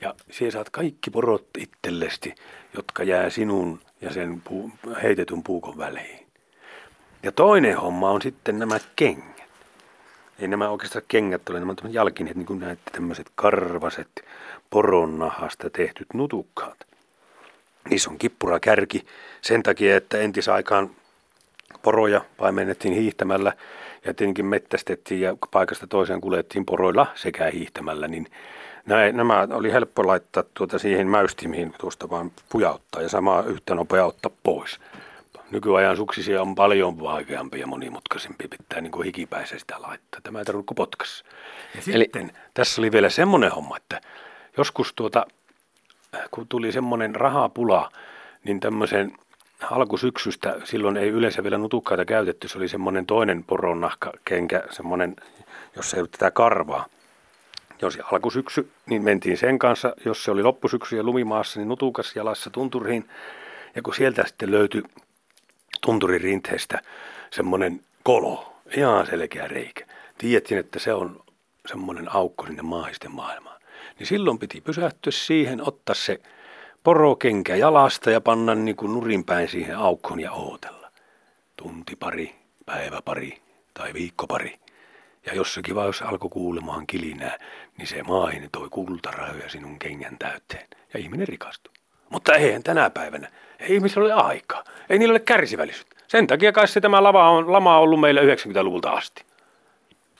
Ja siellä saat kaikki porot itsellesti, jotka jää sinun ja sen heitetyn puukon väliin. Ja toinen homma on sitten nämä kengät. Ei nämä oikeastaan kengät ole, nämä on jalkineet, niin kuin näette tämmöiset karvaset poronnahasta tehtyt nutukkaat. Niissä on kippura kärki sen takia, että entisaikaan poroja paimennettiin hiihtämällä ja tietenkin mettästettiin ja paikasta toiseen kuljettiin poroilla sekä hiihtämällä, niin näin, nämä oli helppo laittaa tuota siihen mäystimiin tuosta vaan pujauttaa ja samaa yhtä nopea ottaa pois. Nykyajan suksisia on paljon vaikeampia ja monimutkaisempia, pitää niin kuin hikipäisen sitä laittaa. Tämä ei tarvitse kuin potkas. Ja Eli... sitten tässä oli vielä semmoinen homma, että joskus tuota, kun tuli semmoinen rahapula, niin tämmöisen alkusyksystä, silloin ei yleensä vielä nutukkaita käytetty, se oli semmoinen toinen kenkä, semmoinen, jossa ei ollut tätä karvaa. Jos alkusyksy, niin mentiin sen kanssa, jos se oli loppusyksy ja lumimaassa, niin nutukas jalassa tunturiin. Ja kun sieltä sitten löytyi tunturin rinteestä semmoinen kolo, ihan selkeä reikä. Tiedettiin, että se on semmoinen aukko sinne maahisten maailmaan. Niin silloin piti pysähtyä siihen, ottaa se porokenkä jalasta ja panna niin kuin nurin päin siihen aukkoon ja ootella. Tunti pari, päivä pari tai viikko pari. Ja jossakin vaiheessa alkoi kuulemaan kilinää, niin se maahin toi kultarahoja sinun kengän täyteen. Ja ihminen rikastui. Mutta eihän tänä päivänä. Ei ihmisillä ole aikaa. Ei niillä ole kärsivällisyyttä. Sen takia kai se tämä lama on, lama on ollut meillä 90-luvulta asti.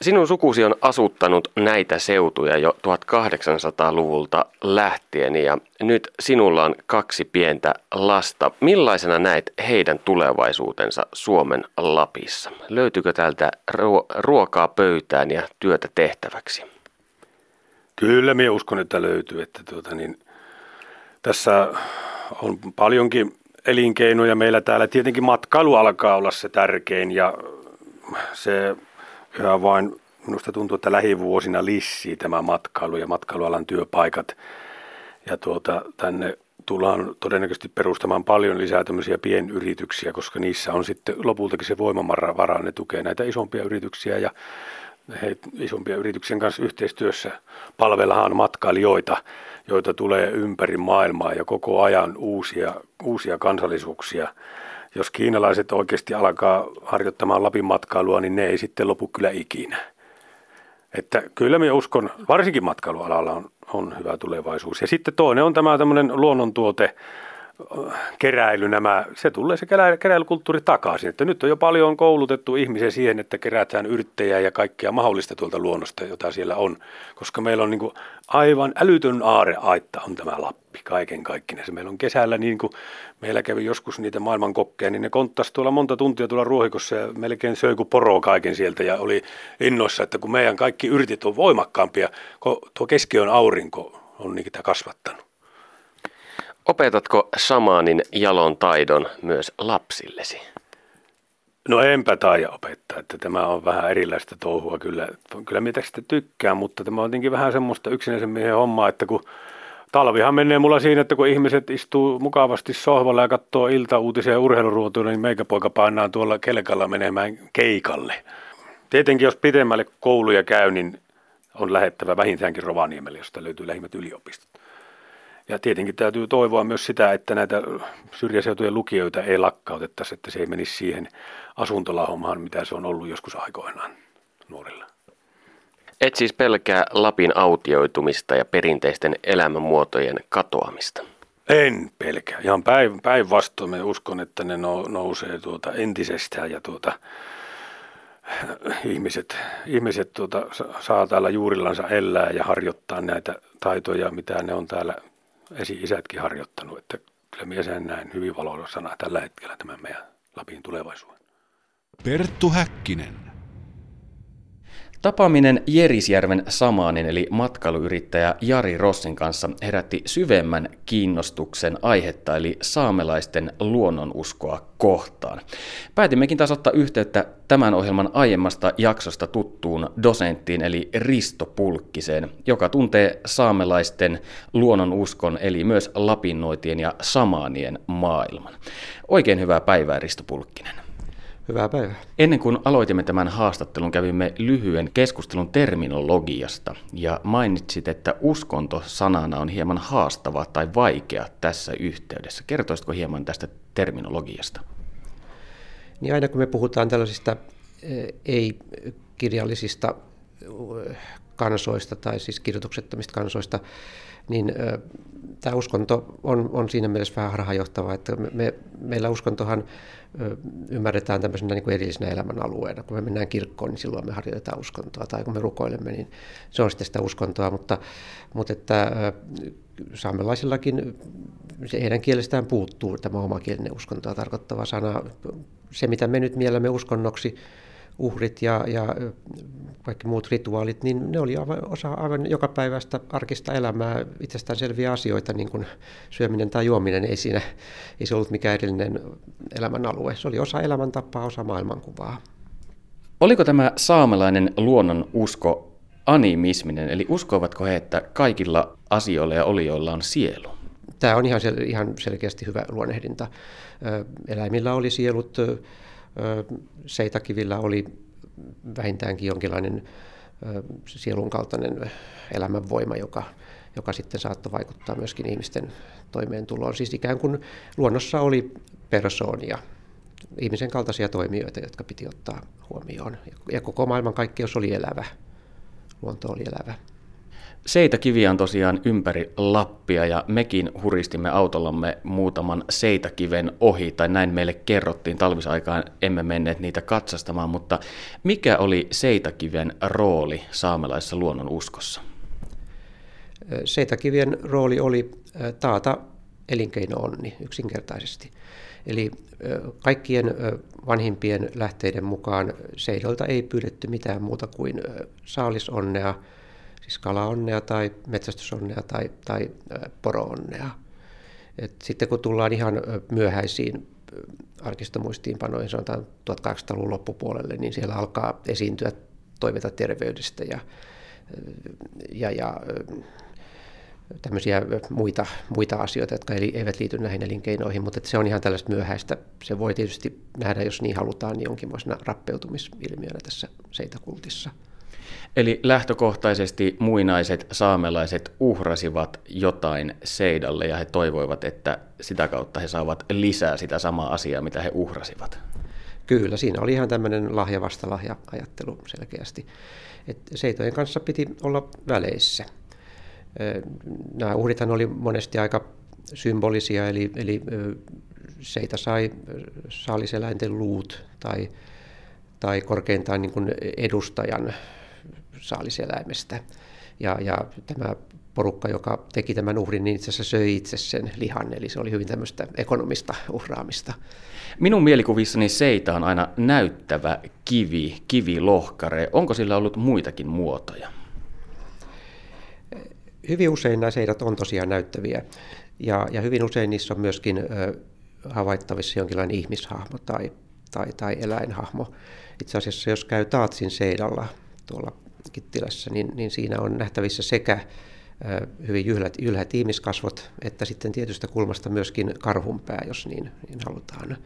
Sinun sukusi on asuttanut näitä seutuja jo 1800-luvulta lähtien ja nyt sinulla on kaksi pientä lasta. Millaisena näet heidän tulevaisuutensa Suomen Lapissa? Löytyykö täältä ruokaa pöytään ja työtä tehtäväksi? Kyllä, minä uskon, että löytyy. Että tuota, niin, tässä on paljonkin elinkeinoja meillä täällä. Tietenkin matkailu alkaa olla se tärkein ja se yhä vain minusta tuntuu, että lähivuosina lissii tämä matkailu ja matkailualan työpaikat. Ja tuota, tänne tullaan todennäköisesti perustamaan paljon lisää tämmöisiä pienyrityksiä, koska niissä on sitten lopultakin se voimavara, ne tukee näitä isompia yrityksiä ja he isompia yrityksien kanssa yhteistyössä palvellaan matkailijoita, joita tulee ympäri maailmaa ja koko ajan uusia, uusia kansallisuuksia jos kiinalaiset oikeasti alkaa harjoittamaan Lapin matkailua, niin ne ei sitten lopu kyllä ikinä. Että kyllä minä uskon, varsinkin matkailualalla on, on hyvä tulevaisuus. Ja sitten toinen on tämä tämmöinen luonnontuote, keräily, nämä, se tulee se keräilykulttuuri takaisin. Että nyt on jo paljon koulutettu ihmisiä siihen, että kerätään yrttejä ja kaikkea mahdollista tuolta luonnosta, jota siellä on. Koska meillä on niin kuin aivan älytön aareaitta on tämä Lappi kaiken kaikkinensa. Meillä on kesällä niin kuin meillä kävi joskus niitä maailmankokkeja, niin ne konttasi tuolla monta tuntia tuolla ruohikossa ja melkein söi kuin poro kaiken sieltä ja oli innoissa, että kun meidän kaikki yrtit on voimakkaampia, kun tuo keskiön aurinko on niitä kasvattanut. Opetatko samaanin jalon taidon myös lapsillesi? No enpä taida opettaa, että tämä on vähän erilaista touhua kyllä. Kyllä mitä sitä tykkään, mutta tämä on jotenkin vähän semmoista yksinäisen miehen hommaa, että kun talvihan menee mulla siinä, että kun ihmiset istuu mukavasti sohvalla ja katsoo iltauutisia ja urheiluruotuja, niin meikäpoika painaa tuolla kelkalla menemään keikalle. Tietenkin jos pidemmälle kouluja käy, niin on lähettävä vähintäänkin Rovaniemelle, josta löytyy lähimmät yliopistot. Ja tietenkin täytyy toivoa myös sitä, että näitä syrjäseutujen lukijoita ei lakkautettaisi, että se ei menisi siihen asuntolahommaan, mitä se on ollut joskus aikoinaan nuorilla. Et siis pelkää Lapin autioitumista ja perinteisten elämänmuotojen katoamista? En pelkää. Ihan päinvastoin päin uskon, että ne nousee tuota entisestään ja tuota, ihmiset, ihmiset tuota, saa täällä juurillansa elää ja harjoittaa näitä taitoja, mitä ne on täällä esi-isätkin harjoittanut, että kyllä minä sen näen hyvin valoisana tällä hetkellä tämän meidän Lapin tulevaisuuden. Perttu Häkkinen. Tapaaminen Jerisjärven samaanin eli matkailuyrittäjä Jari Rossin kanssa herätti syvemmän kiinnostuksen aihetta eli saamelaisten luonnonuskoa kohtaan. Päätimmekin taas ottaa yhteyttä tämän ohjelman aiemmasta jaksosta tuttuun dosenttiin eli Risto Pulkkiseen, joka tuntee saamelaisten luonnonuskon eli myös lapinnoitien ja samaanien maailman. Oikein hyvää päivää Risto Pulkkinen. Hyvää päivää. Ennen kuin aloitimme tämän haastattelun, kävimme lyhyen keskustelun terminologiasta ja mainitsit, että uskonto sanana on hieman haastava tai vaikea tässä yhteydessä. Kertoisitko hieman tästä terminologiasta? Niin aina kun me puhutaan tällaisista eh, ei-kirjallisista eh, kansoista tai siis kirjoituksettomista kansoista, niin tämä uskonto on, on siinä mielessä vähän harhaanjohtava, että me, me, meillä uskontohan ymmärretään tämmöisenä niin kuin erillisenä elämän alueena. Kun me mennään kirkkoon, niin silloin me harjoitetaan uskontoa, tai kun me rukoilemme, niin se on sitten sitä uskontoa, mutta, mutta että saamelaisillakin heidän kielestään puuttuu tämä omakielinen uskontoa tarkoittava sana. Se, mitä me nyt miellämme uskonnoksi, uhrit ja, ja kaikki muut rituaalit, niin ne oli aivan, osa aivan joka päivästä arkista elämää, itsestäänselviä asioita, niin kuin syöminen tai juominen, ei siinä ei se ollut mikään erillinen elämän alue. Se oli osa elämäntapaa, osa maailmankuvaa. Oliko tämä saamelainen luonnon usko animisminen, eli uskoivatko he, että kaikilla asioilla ja olijoilla on sielu? Tämä on ihan, sel- ihan selkeästi hyvä luonnehdinta. Eläimillä oli sielut, Seitakivillä oli vähintäänkin jonkinlainen sielun kaltainen elämänvoima, joka, joka sitten saattoi vaikuttaa myöskin ihmisten toimeentuloon. Siis ikään kuin luonnossa oli persoonia, ihmisen kaltaisia toimijoita, jotka piti ottaa huomioon. Ja koko maailman kaikkeus oli elävä, luonto oli elävä. Seitäkiviä on tosiaan ympäri Lappia ja mekin huristimme autollamme muutaman seitäkiven ohi, tai näin meille kerrottiin talvisaikaan, emme menneet niitä katsastamaan, mutta mikä oli seitäkiven rooli saamelaisessa luonnon uskossa? Seitäkivien rooli oli taata elinkeino-onni yksinkertaisesti. Eli kaikkien vanhimpien lähteiden mukaan seidolta ei pyydetty mitään muuta kuin saalisonnea, siis kalaonnea tai metsästysonnea tai, tai poroonnea. Et sitten kun tullaan ihan myöhäisiin arkistomuistiinpanoihin, sanotaan 1800-luvun loppupuolelle, niin siellä alkaa esiintyä toiveita terveydestä ja, ja, ja tämmöisiä muita, muita asioita, jotka eivät liity näihin elinkeinoihin, mutta se on ihan tällaista myöhäistä. Se voi tietysti nähdä, jos niin halutaan, niin jonkinlaisena rappeutumisilmiönä tässä seitakultissa. Eli lähtökohtaisesti muinaiset saamelaiset uhrasivat jotain Seidalle ja he toivoivat, että sitä kautta he saavat lisää sitä samaa asiaa, mitä he uhrasivat. Kyllä, siinä oli ihan tämmöinen lahja lahja ajattelu selkeästi. Et seitojen kanssa piti olla väleissä. Nämä uhrithan oli monesti aika symbolisia, eli, eli seitä sai saaliseläinten luut tai, tai korkeintaan niin kuin edustajan saaliseläimestä. Ja, ja tämä porukka, joka teki tämän uhrin, niin itse asiassa söi itse sen lihan, eli se oli hyvin tämmöistä ekonomista uhraamista. Minun mielikuvissani seita on aina näyttävä kivi, kivilohkare. Onko sillä ollut muitakin muotoja? Hyvin usein nämä seidat on tosiaan näyttäviä, ja, ja hyvin usein niissä on myöskin ö, havaittavissa jonkinlainen ihmishahmo tai, tai, tai eläinhahmo. Itse asiassa jos käy Taatsin seidalla tuolla Kittilässä, niin, niin siinä on nähtävissä sekä hyvin jylhät, jylhät ihmiskasvot, että sitten tietystä kulmasta myöskin karhunpää, jos niin, niin halutaan.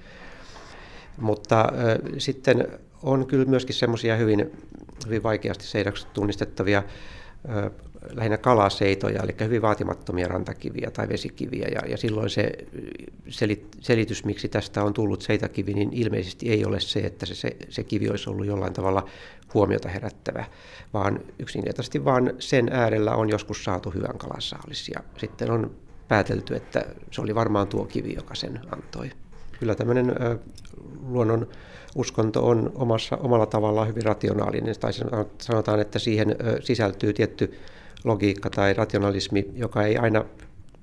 Mutta äh, sitten on kyllä myöskin semmoisia hyvin, hyvin vaikeasti seidaksi tunnistettavia äh, lähinnä kalaseitoja, eli hyvin vaatimattomia rantakiviä tai vesikiviä. Ja, ja silloin se selit, selitys, miksi tästä on tullut seitakivi, niin ilmeisesti ei ole se, että se, se, se kivi olisi ollut jollain tavalla huomiota herättävä, vaan yksinkertaisesti vaan sen äärellä on joskus saatu hyvän kalansaalis. Ja sitten on päätelty, että se oli varmaan tuo kivi, joka sen antoi. Kyllä tämmöinen ö, luonnon uskonto on omassa, omalla tavallaan hyvin rationaalinen, tai sanotaan, että siihen ö, sisältyy tietty logiikka tai rationalismi, joka ei aina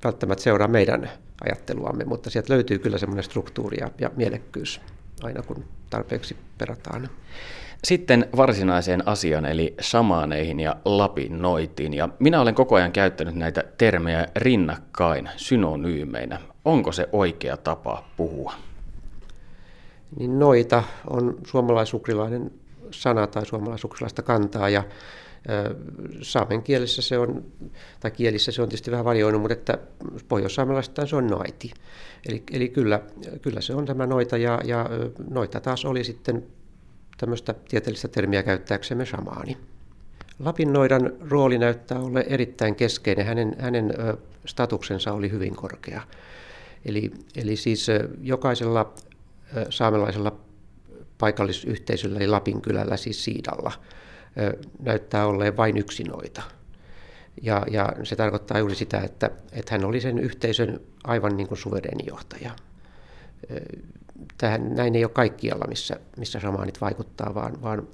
välttämättä seuraa meidän ajatteluamme, mutta sieltä löytyy kyllä semmoinen struktuuri ja, ja mielekkyys aina kun tarpeeksi perataan. Sitten varsinaiseen asiaan, eli samaaneihin ja lapinnoitiin. Ja minä olen koko ajan käyttänyt näitä termejä rinnakkain, synonyymeinä. Onko se oikea tapa puhua? Niin noita on suomalaisukrilainen sana tai suomalaisukrilaista kantaa ja Saamen kielessä se on, tai kielissä se on tietysti vähän varjoinut, mutta että pohjoissaamelaistaan se on noiti. Eli, eli kyllä, kyllä se on tämä noita ja, ja noita taas oli sitten tämmöistä tieteellistä termiä käyttääksemme shamaani. Lapinnoidan rooli näyttää olla erittäin keskeinen. Hänen, hänen statuksensa oli hyvin korkea. Eli, eli siis jokaisella saamelaisella paikallisyhteisöllä, eli Lapin kylällä, siis Siidalla, näyttää olleen vain yksi noita. Ja, ja se tarkoittaa juuri sitä, että, että hän oli sen yhteisön aivan niin kuin suvereeni johtaja. Tähän, näin ei ole kaikkialla, missä, missä shamaanit vaikuttaa, vaan, vaan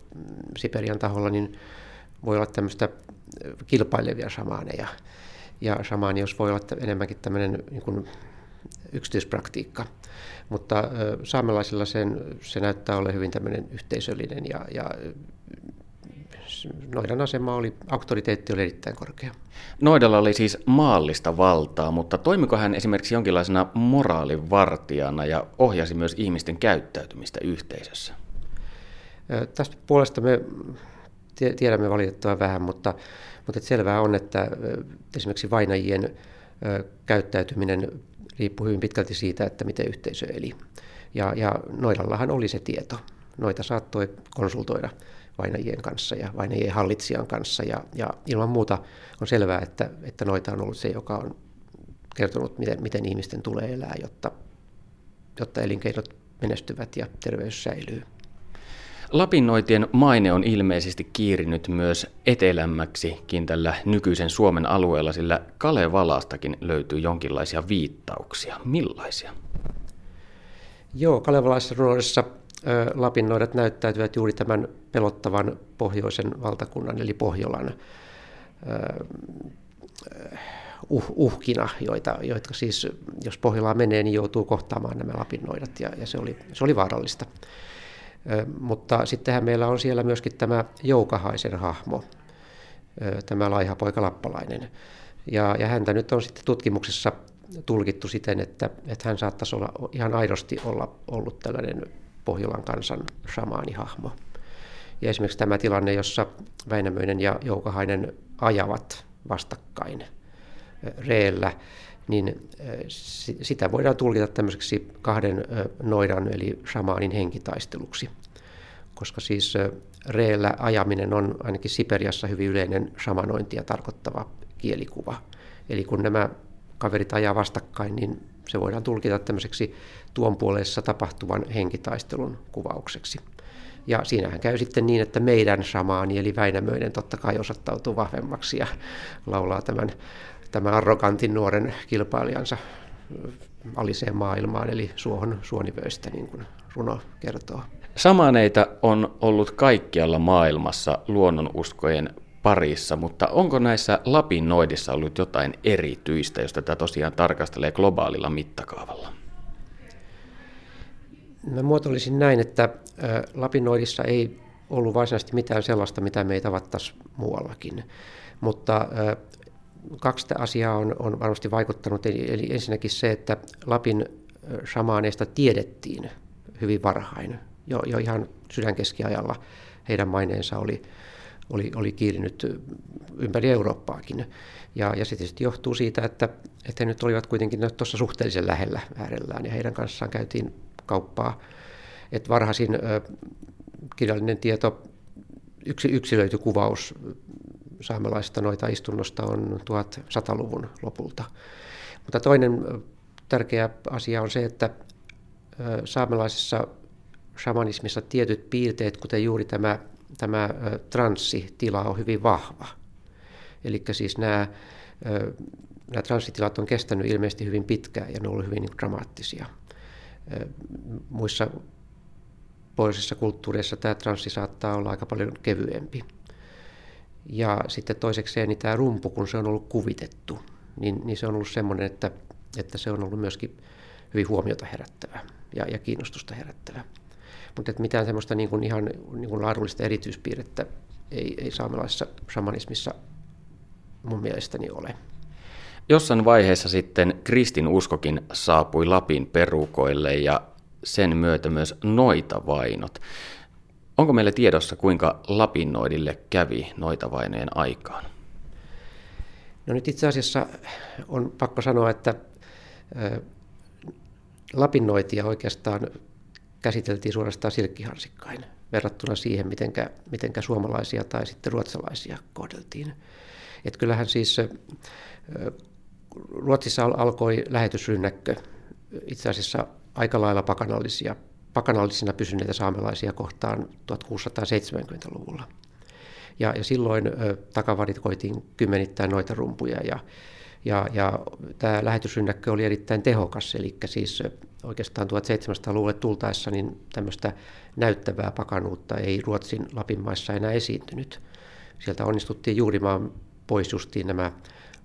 Siperian taholla niin voi olla tämmöistä kilpailevia shamaaneja. Ja shamaani, jos voi olla enemmänkin tämmöinen niin kuin yksityispraktiikka. Mutta saamelaisilla sen, se näyttää olla hyvin tämmöinen yhteisöllinen ja, ja Noidan asema oli, auktoriteetti oli erittäin korkea. Noidalla oli siis maallista valtaa, mutta toimiko hän esimerkiksi jonkinlaisena moraalivartijana ja ohjasi myös ihmisten käyttäytymistä yhteisössä? Tästä puolesta me tiedämme valitettavan vähän, mutta, mutta selvää on, että esimerkiksi vainajien käyttäytyminen riippuu hyvin pitkälti siitä, että miten yhteisö eli. Ja, ja Noidallahan oli se tieto. Noita saattoi konsultoida vainajien kanssa ja vainajien hallitsijan kanssa. Ja, ja ilman muuta on selvää, että, että noita on ollut se, joka on kertonut, miten, miten ihmisten tulee elää, jotta, jotta elinkeinot menestyvät ja terveys säilyy. Lapinnoitien maine on ilmeisesti kiirinyt myös etelämmäksikin tällä nykyisen Suomen alueella, sillä Kalevalastakin löytyy jonkinlaisia viittauksia. Millaisia? Joo, kalevalaisessa runoudessa Lapinnoidat näyttäytyvät juuri tämän pelottavan pohjoisen valtakunnan, eli Pohjolan uh, uhkina, joita, joita siis, jos Pohjolaan menee, niin joutuu kohtaamaan nämä lapinnoidat, ja, ja se, oli, se oli vaarallista. Mutta sittenhän meillä on siellä myöskin tämä Joukahaisen hahmo, tämä laiha poika lappalainen. Ja, ja häntä nyt on sitten tutkimuksessa tulkittu siten, että, että hän saattaisi olla ihan aidosti olla ollut tällainen Pohjolan kansan shamaanihahmo. Ja esimerkiksi tämä tilanne, jossa Väinämöinen ja Joukahainen ajavat vastakkain reellä, niin sitä voidaan tulkita tämmöiseksi kahden noidan eli shamaanin henkitaisteluksi. Koska siis reellä ajaminen on ainakin Siperiassa hyvin yleinen shamanointia tarkoittava kielikuva. Eli kun nämä kaverit ajaa vastakkain, niin se voidaan tulkita tämmöiseksi tuon puolessa tapahtuvan henkitaistelun kuvaukseksi. Ja siinähän käy sitten niin, että meidän shamaani eli Väinämöinen totta kai osoittautuu vahvemmaksi ja laulaa tämän, tämän arrogantin nuoren kilpailijansa aliseen maailmaan, eli suohon suonivöistä, niin kuin runo kertoo. Samaneita on ollut kaikkialla maailmassa luonnonuskojen parissa, mutta onko näissä Lapin noidissa ollut jotain erityistä, jos tätä tosiaan tarkastelee globaalilla mittakaavalla? Mä muotoilisin näin, että Lapinoidissa ei ollut varsinaisesti mitään sellaista, mitä me ei tavattaisi muuallakin. Mutta kaksi asiaa on, on varmasti vaikuttanut. Eli ensinnäkin se, että Lapin shamaaneista tiedettiin hyvin varhain. Jo, jo ihan sydänkeskiajalla heidän maineensa oli, oli, oli kiirinyt ympäri Eurooppaakin. Ja, ja se tietysti johtuu siitä, että, että he nyt olivat kuitenkin tuossa suhteellisen lähellä äärellään ja heidän kanssaan käytiin kauppaa. Että varhaisin ö, kirjallinen tieto, yksi yksilöity kuvaus saamelaista noita istunnosta on 1100-luvun lopulta. Mutta toinen tärkeä asia on se, että saamelaisessa shamanismissa tietyt piirteet, kuten juuri tämä, tämä transsitila on hyvin vahva. Eli siis nämä, nämä transsitilat on kestänyt ilmeisesti hyvin pitkään ja ne on ollut hyvin dramaattisia muissa pohjoisissa kulttuureissa tämä transsi saattaa olla aika paljon kevyempi. Ja sitten toisekseen niin tämä rumpu, kun se on ollut kuvitettu, niin, niin se on ollut semmoinen, että, että se on ollut myöskin hyvin huomiota herättävä ja, ja kiinnostusta herättävä. Mutta mitään semmoista niin kuin ihan niin kuin laadullista erityispiirrettä ei, ei saamelaisessa shamanismissa mun mielestäni ole. Jossain vaiheessa sitten kristin uskokin saapui Lapin perukoille ja sen myötä myös noita vainot. Onko meillä tiedossa, kuinka Lapinnoidille kävi noita vainojen aikaan? No nyt itse asiassa on pakko sanoa, että Lapinnoitia oikeastaan käsiteltiin suorastaan silkkihansikkain verrattuna siihen, mitenkä, mitenkä suomalaisia tai sitten ruotsalaisia kohdeltiin. Et kyllähän siis Ruotsissa alkoi lähetysrynnäkkö itse asiassa aika lailla pakanallisia, pakanallisina pysyneitä saamelaisia kohtaan 1670-luvulla. Ja, ja silloin ö, takavarikoitiin kymmenittäin noita rumpuja ja, ja, ja tämä lähetysrynnäkkö oli erittäin tehokas, eli siis oikeastaan 1700-luvulle tultaessa niin tämmöistä näyttävää pakanuutta ei Ruotsin Lapinmaissa enää esiintynyt. Sieltä onnistuttiin juurimaan pois justiin nämä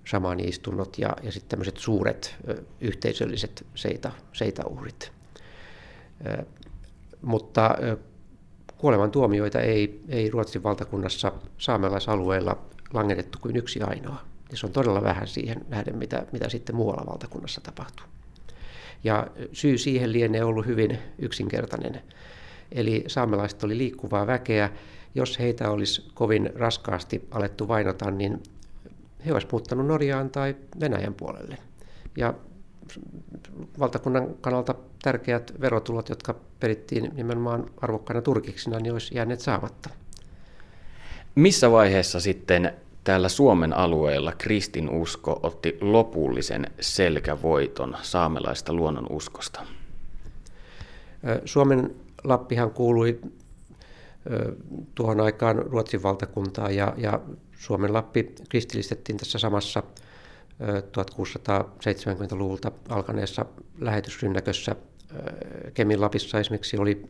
samaniistunnot ja, ja sitten tämmöiset suuret ö, yhteisölliset seita, seitauhrit. Ö, mutta ö, kuolemantuomioita ei, ei Ruotsin valtakunnassa saamelaisalueella langetettu kuin yksi ainoa. Ja se on todella vähän siihen nähden, mitä, mitä sitten muualla valtakunnassa tapahtuu. Ja syy siihen lienee ollut hyvin yksinkertainen. Eli saamelaiset oli liikkuvaa väkeä. Jos heitä olisi kovin raskaasti alettu vainota, niin he olisivat muuttanut Norjaan tai Venäjän puolelle. Ja valtakunnan kannalta tärkeät verotulot, jotka perittiin nimenomaan arvokkaina turkiksina, niin olisi jääneet saamatta. Missä vaiheessa sitten täällä Suomen alueella kristinusko otti lopullisen selkävoiton saamelaista luonnonuskosta? Suomen Lappihan kuului tuohon aikaan Ruotsin valtakuntaan ja, ja Suomen Lappi kristillistettiin tässä samassa 1670-luvulta alkaneessa lähetysrynnäkössä. Kemin Lapissa esimerkiksi oli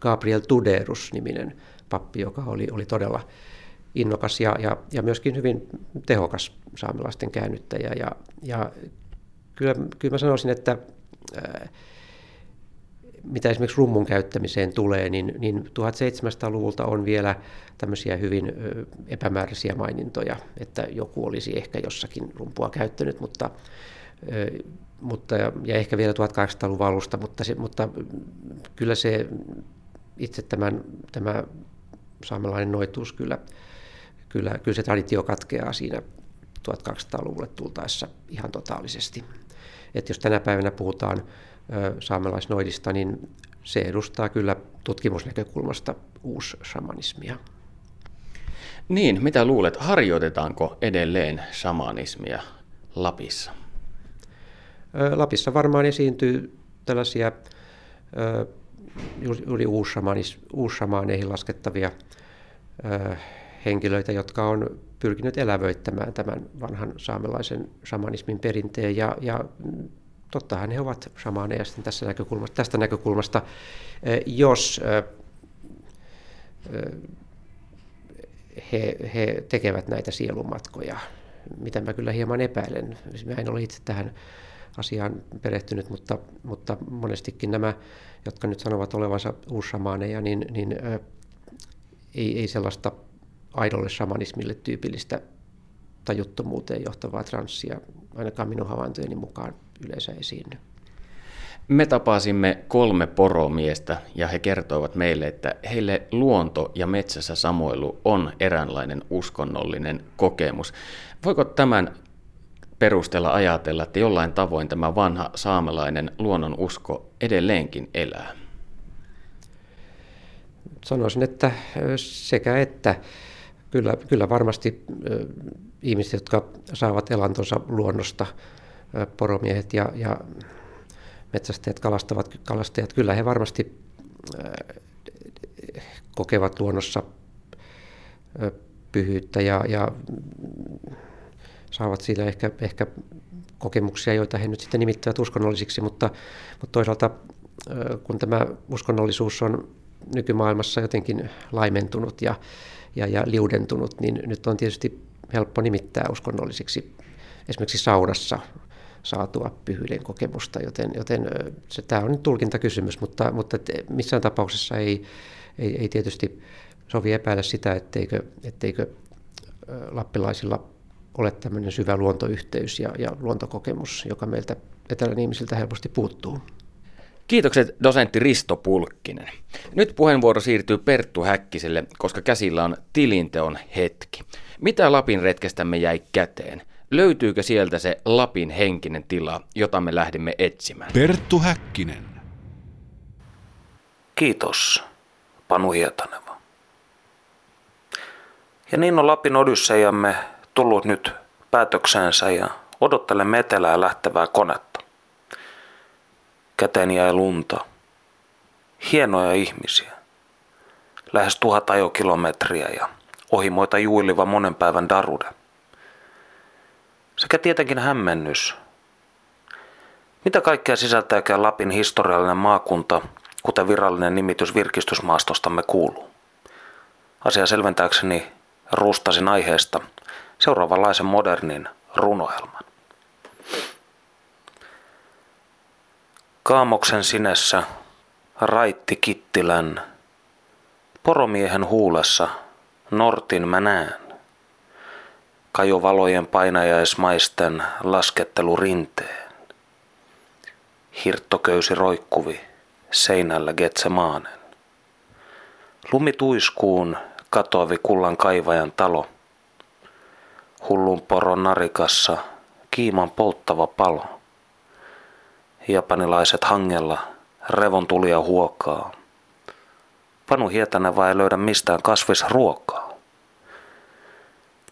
Gabriel Tuderus-niminen pappi, joka oli, oli todella innokas ja, ja, ja myöskin hyvin tehokas saamelaisten käännyttäjä. Ja, ja kyllä, kyllä mä sanoisin, että ää, mitä esimerkiksi rummun käyttämiseen tulee, niin, niin 1700-luvulta on vielä tämmöisiä hyvin epämääräisiä mainintoja, että joku olisi ehkä jossakin rumpua käyttänyt, mutta, mutta ja ehkä vielä 1800-luvun alusta, mutta, se, mutta kyllä se itse tämän, tämä saamelainen noituus kyllä, kyllä, kyllä se traditio katkeaa siinä 1200-luvulle tultaessa ihan totaalisesti. Että jos tänä päivänä puhutaan saamelaisnoidista, niin se edustaa kyllä tutkimusnäkökulmasta uusshamanismia. Niin, mitä luulet, harjoitetaanko edelleen shamanismia Lapissa? Lapissa varmaan esiintyy tällaisia juuri uusshamaneihin laskettavia henkilöitä, jotka on pyrkinyt elävöittämään tämän vanhan saamelaisen shamanismin perinteen ja, ja tottahan he ovat shamaneja sitten tässä näkökulmasta, tästä näkökulmasta, eh, jos eh, eh, he, he tekevät näitä sielumatkoja, mitä mä kyllä hieman epäilen. Mä en ole itse tähän asiaan perehtynyt, mutta, mutta monestikin nämä, jotka nyt sanovat olevansa uussamaaneja, niin, niin ei, ei sellaista aidolle shamanismille tyypillistä tajuttomuuteen johtavaa transsia ainakaan minun havaintojeni mukaan yleensä esiinny. Me tapasimme kolme poromiestä ja he kertoivat meille, että heille luonto ja metsässä samoilu on eräänlainen uskonnollinen kokemus. Voiko tämän perusteella ajatella, että jollain tavoin tämä vanha saamelainen luonnon usko edelleenkin elää? Sanoisin, että sekä että kyllä, kyllä varmasti ihmiset, jotka saavat elantonsa luonnosta, poromiehet ja, ja metsästäjät, kalastavat kalastajat, kyllä he varmasti kokevat luonnossa pyhyyttä ja, ja saavat siinä ehkä, ehkä kokemuksia, joita he nyt sitten nimittävät uskonnollisiksi, mutta, mutta toisaalta kun tämä uskonnollisuus on nykymaailmassa jotenkin laimentunut ja, ja, ja liudentunut, niin nyt on tietysti helppo nimittää uskonnollisiksi esimerkiksi saunassa saatua pyhyyden kokemusta, joten, joten se, tämä on nyt tulkintakysymys, mutta, mutta missään tapauksessa ei, ei, ei tietysti sovi epäillä sitä, etteikö, etteikö lappilaisilla ole tämmöinen syvä luontoyhteys ja, ja luontokokemus, joka meiltä etelän ihmisiltä helposti puuttuu. Kiitokset dosentti Risto Pulkkinen. Nyt puheenvuoro siirtyy Perttu Häkkiselle, koska käsillä on tilinteon hetki. Mitä Lapin retkestämme jäi käteen? Löytyykö sieltä se Lapin henkinen tila, jota me lähdimme etsimään? Perttu Häkkinen. Kiitos, Panu Hietaneva. Ja niin on Lapin Odysseijamme tullut nyt päätöksensä ja odottelemme etelään lähtevää konetta. Käteen jäi lunta. Hienoja ihmisiä. Lähes tuhat ajokilometriä ja ohimoita juiliva monen päivän darude. Sekä tietenkin hämmennys. Mitä kaikkea sisältääkään Lapin historiallinen maakunta, kuten virallinen nimitys virkistysmaastostamme kuuluu? Asia selventääkseni ruustasin aiheesta seuraavanlaisen modernin runoelman. Kaamoksen sinessä raitti Kittilän, poromiehen huulessa nortin mä näen. Kajovalojen painajaismaisten laskettelu rinteen. Hirttoköysi roikkuvi seinällä Getsemaanen. Lumi tuiskuun katoavi kullan kaivajan talo. Hullun poron narikassa kiiman polttava palo. Japanilaiset hangella revontulia huokaa. Panu Hietänevä ei löydä mistään kasvisruokaa.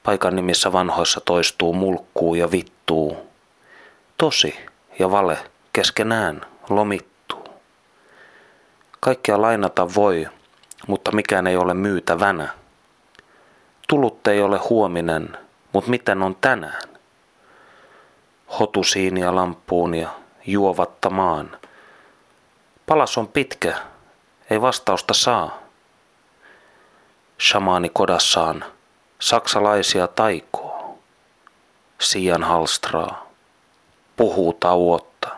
Paikan nimissä vanhoissa toistuu mulkkuu ja vittuu. Tosi ja vale keskenään lomittuu. Kaikkea lainata voi, mutta mikään ei ole myytävänä. Tulut ei ole huominen, mutta miten on tänään? Hotusiinia lampuun ja juovattamaan. Palas on pitkä, ei vastausta saa. Shamaani kodassaan saksalaisia taikoo. Sian halstraa, puhuu tauotta.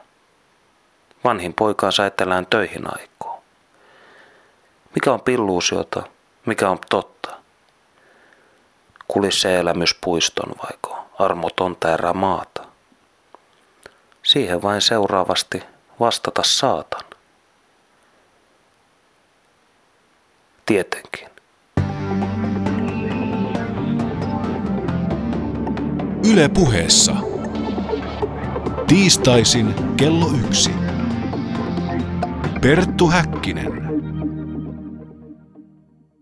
Vanhin poikaansa etelään töihin aikoo. Mikä on pilluusiota, mikä on totta? Kulisse elämyspuiston vaiko armoton erä maata? Siihen vain seuraavasti vastata saatan. Tietenkin. Yle puheessa. Tiistaisin kello yksi. Perttu Häkkinen.